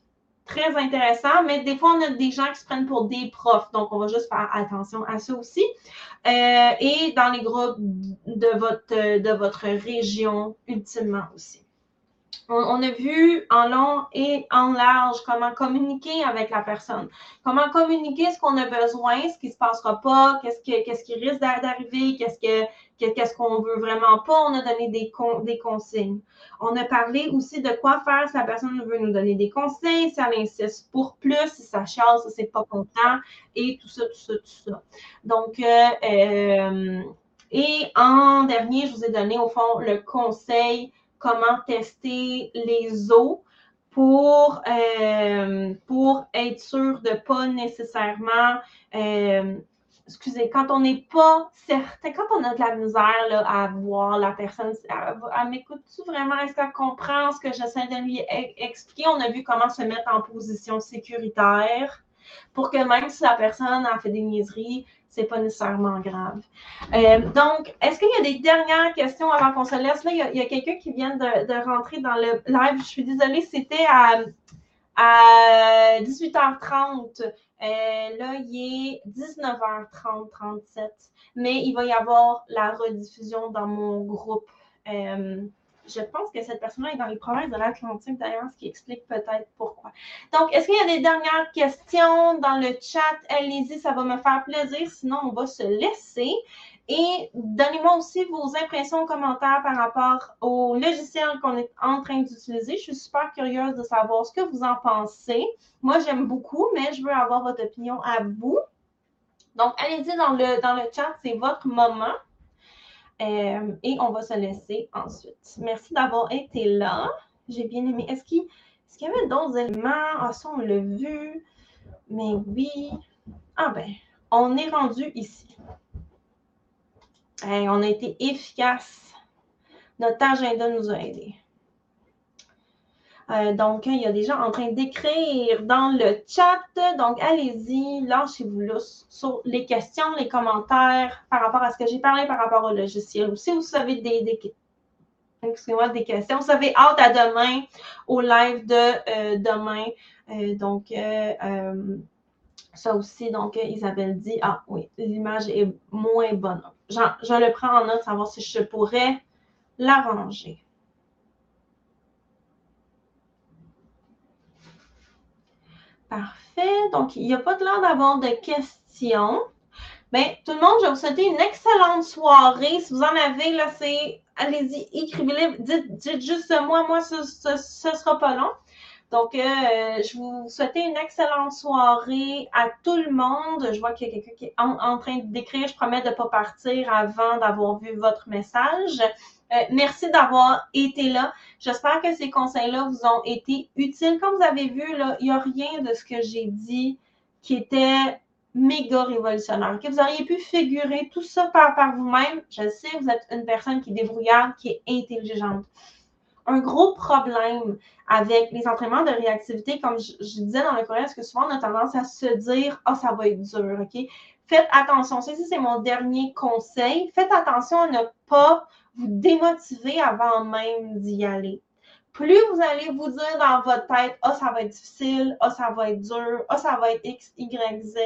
très intéressant, mais des fois, on a des gens qui se prennent pour des profs, donc on va juste faire attention à ça aussi. Euh, et dans les groupes de votre, de votre région, ultimement aussi. On, a vu en long et en large comment communiquer avec la personne, comment communiquer ce qu'on a besoin, ce qui ne se passera pas, qu'est-ce, qu'est-ce qui risque d'arriver, qu'est-ce, que, qu'est-ce qu'on veut vraiment pas. On a donné des, des consignes. On a parlé aussi de quoi faire si la personne veut nous donner des conseils, si elle insiste pour plus, si ça chasse, si c'est pas content, et tout ça, tout ça, tout ça. Donc, euh, euh, et en dernier, je vous ai donné au fond le conseil comment tester les os pour, euh, pour être sûr de ne pas nécessairement, euh, excusez, quand on n'est pas certain, quand on a de la misère là, à voir la personne, elle, m'écoute-tu vraiment? Est-ce qu'elle comprend ce que j'essaie de lui e-, expliquer? On a vu comment se mettre en position sécuritaire pour que même si la personne a fait des niaiseries, c'est pas nécessairement grave. Euh, donc, est-ce qu'il y a des dernières questions avant qu'on se laisse? Là, il y a, quelqu'un qui vient de, rentrer dans le live. Je suis désolée, c'était à, à 18h30. Euh, là, il est 19h30, 37. Mais il va y avoir la rediffusion dans mon groupe. Euh, je pense que cette personne-là est dans les provinces de l'Atlantique d'ailleurs, ce qui explique peut-être pourquoi. Donc, est-ce qu'il y a des dernières questions dans le chat? Allez-y, ça va me faire plaisir. Sinon, on va se laisser. Et donnez-moi aussi vos impressions, commentaires par rapport au logiciel qu'on est en train d'utiliser. Je suis super curieuse de savoir ce que vous en pensez. Moi, j'aime beaucoup, mais je veux avoir votre opinion à vous. Donc, allez-y dans le, dans le chat, c'est votre moment. Euh, et on va se laisser ensuite. Merci d'avoir été là. J'ai bien aimé. Est-ce qu'il y avait d'autres éléments? Ah, ça, on l'a vu. Mais oui. Ah ben, on est rendu ici. on a été efficace. Notre agenda nous a aidés. Euh, donc, il y a des gens en train d'écrire dans le chat. Donc, allez-y, lâchez-vous là sur les questions, les commentaires par rapport à ce que j'ai parlé par rapport au logiciel. Ou si vous avez des, des, des questions, vous avez hâte à demain, au live de euh, demain. Euh, donc, ça aussi, donc Isabelle dit, ah oui, l'image est moins bonne. Je le prends en note, savoir si je pourrais l'arranger. Parfait. Donc, il n'y a pas de l'air d'avoir de questions. Bien, tout le monde, je vais vous souhaiter une excellente soirée. Si vous en avez, là, c'est allez-y, écrivez-les. Dites, juste moi, moi, ce ne sera pas long. Donc, euh, je vous souhaite une excellente soirée à tout le monde. Je vois qu'il y a quelqu'un qui est en, train d'écrire. Je promets de ne pas partir avant d'avoir vu votre message. Euh, merci d'avoir été là. J'espère que ces conseils-là vous ont été utiles. Comme vous avez vu, il n'y a rien de ce que j'ai dit qui était méga révolutionnaire. Que vous auriez pu figurer tout ça par, vous-même. Je sais, vous êtes une personne qui est débrouillarde, qui est intelligente. Un gros problème avec les entraînements de réactivité, comme je, disais dans le courriel, c'est que souvent on a tendance à se dire Ah, ça va être dur, OK? Faites attention. Ça, c'est mon dernier conseil. Faites attention à ne pas vous démotiver avant même d'y aller. Plus vous allez vous dire dans votre tête, ah, ça va être difficile, ah, ça va être dur, ah, ça va être X, Y, Z,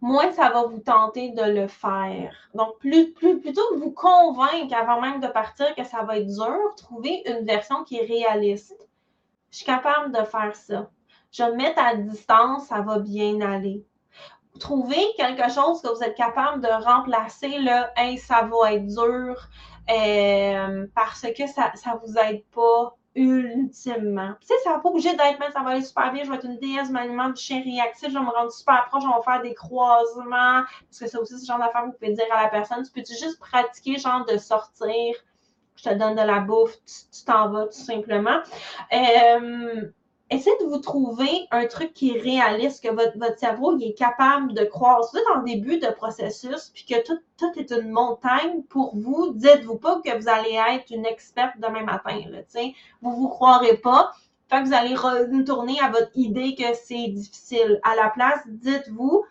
moins ça va vous tenter de le faire. Donc, plutôt que vous convaincre avant même de partir que ça va être dur, trouvez une version qui est réaliste. Je suis capable de faire ça. Je me mettre à distance, ça va bien aller trouver quelque chose que vous êtes capable de remplacer le Hey, ça va être dur euh, parce que ça ne vous aide pas ultimement. Tu sais, ça va pas obligé d'être, mais ça va aller super bien, je vais être une déesse maniement du chien réactif, je vais me rendre super proche, on va faire des croisements, parce que c'est aussi ce genre d'affaires que vous pouvez dire à la personne. Tu peux-tu juste pratiquer, genre, de sortir, je te donne de la bouffe, tu t'en vas tout simplement. Euh, essayez de vous trouver un truc qui est réaliste, que votre, cerveau est capable de croire. Si vous êtes en début de processus, puis que tout, est une montagne pour vous, dites-vous pas que vous allez être une experte demain matin. Là, vous vous croirez pas. Fait vous allez retourner à votre idée que c'est difficile. À la place, dites-vous,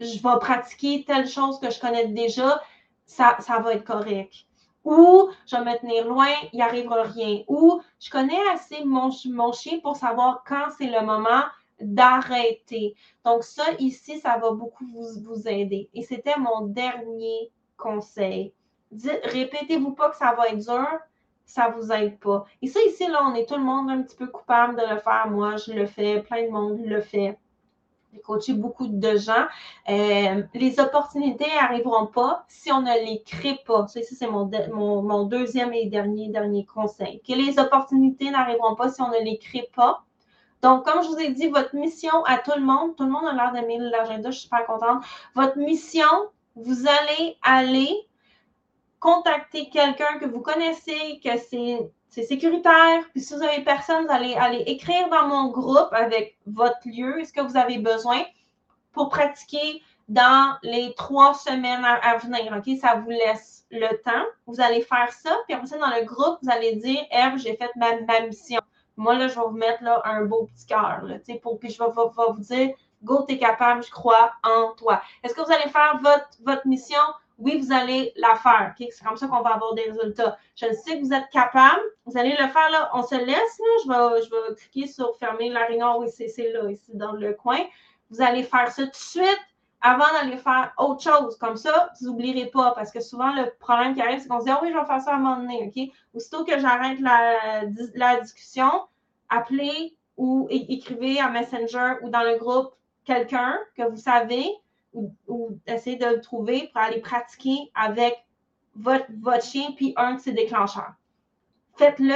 je vais pratiquer telle chose que je connais déjà, ça, ça va être correct ou je vais me tenir loin, il n'y arrivera rien, ou je connais assez mon, chien pour savoir quand c'est le moment d'arrêter. Donc ça, ici, ça va beaucoup vous, vous aider. Et c'était mon dernier conseil. Répétez-vous pas que ça va être dur, ça ne vous aide pas. Et ça, ici, là, on est tout le monde un petit peu coupable de le faire. Moi, je le fais, plein de monde le fait. J'ai coaché beaucoup de gens. Euh, les opportunités n'arriveront pas si on ne les crée pas. Ça, c'est mon, deuxième et dernier, dernier conseil. Que les opportunités n'arriveront pas si on ne les crée pas. Donc, comme je vous ai dit, votre mission à tout le monde, tout le monde a l'air d'aimer l'agenda, je suis super contente. Votre mission, vous allez aller contacter quelqu'un que vous connaissez, que c'est c'est sécuritaire. Puis si vous avez personne, vous allez aller écrire dans mon groupe avec votre lieu, est-ce que vous avez besoin pour pratiquer dans les trois semaines à, venir. OK? Ça vous laisse le temps. Vous allez faire ça. Puis après ça, dans le groupe, vous allez dire Eve, j'ai fait ma, mission. Moi, là, je vais vous mettre là, un beau petit cœur. Puis je vais, vous dire Go, t'es capable, je crois en toi. Est-ce que vous allez faire votre, votre mission? Oui, vous allez la faire. C'est comme ça qu'on va avoir des résultats. Je sais que vous êtes capable. Vous allez le faire là. On se laisse. Là. Je, vais, je vais cliquer sur fermer la réunion. Oui, c'est là, ici, dans le coin. Vous allez faire ça tout de suite avant d'aller faire autre chose. Comme ça, vous n'oublierez pas. Parce que souvent, le problème qui arrive, c'est qu'on se dit, ah oui, je vais faire ça à un moment donné. OK? Aussitôt que j'arrête la, la discussion, appelez ou écrivez à Messenger ou dans le groupe quelqu'un que vous savez ou, essayer de le trouver pour aller pratiquer avec votre, votre chien puis un de ses déclencheurs. Faites-le.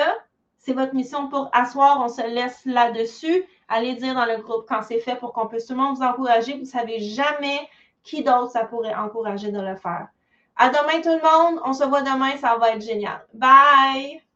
C'est votre mission pour asseoir. On se laisse là-dessus. Allez dire dans le groupe quand c'est fait pour qu'on puisse tout le monde vous encourager. Vous ne savez jamais qui d'autre ça pourrait encourager de le faire. À demain tout le monde. On se voit demain. Ça va être génial. Bye!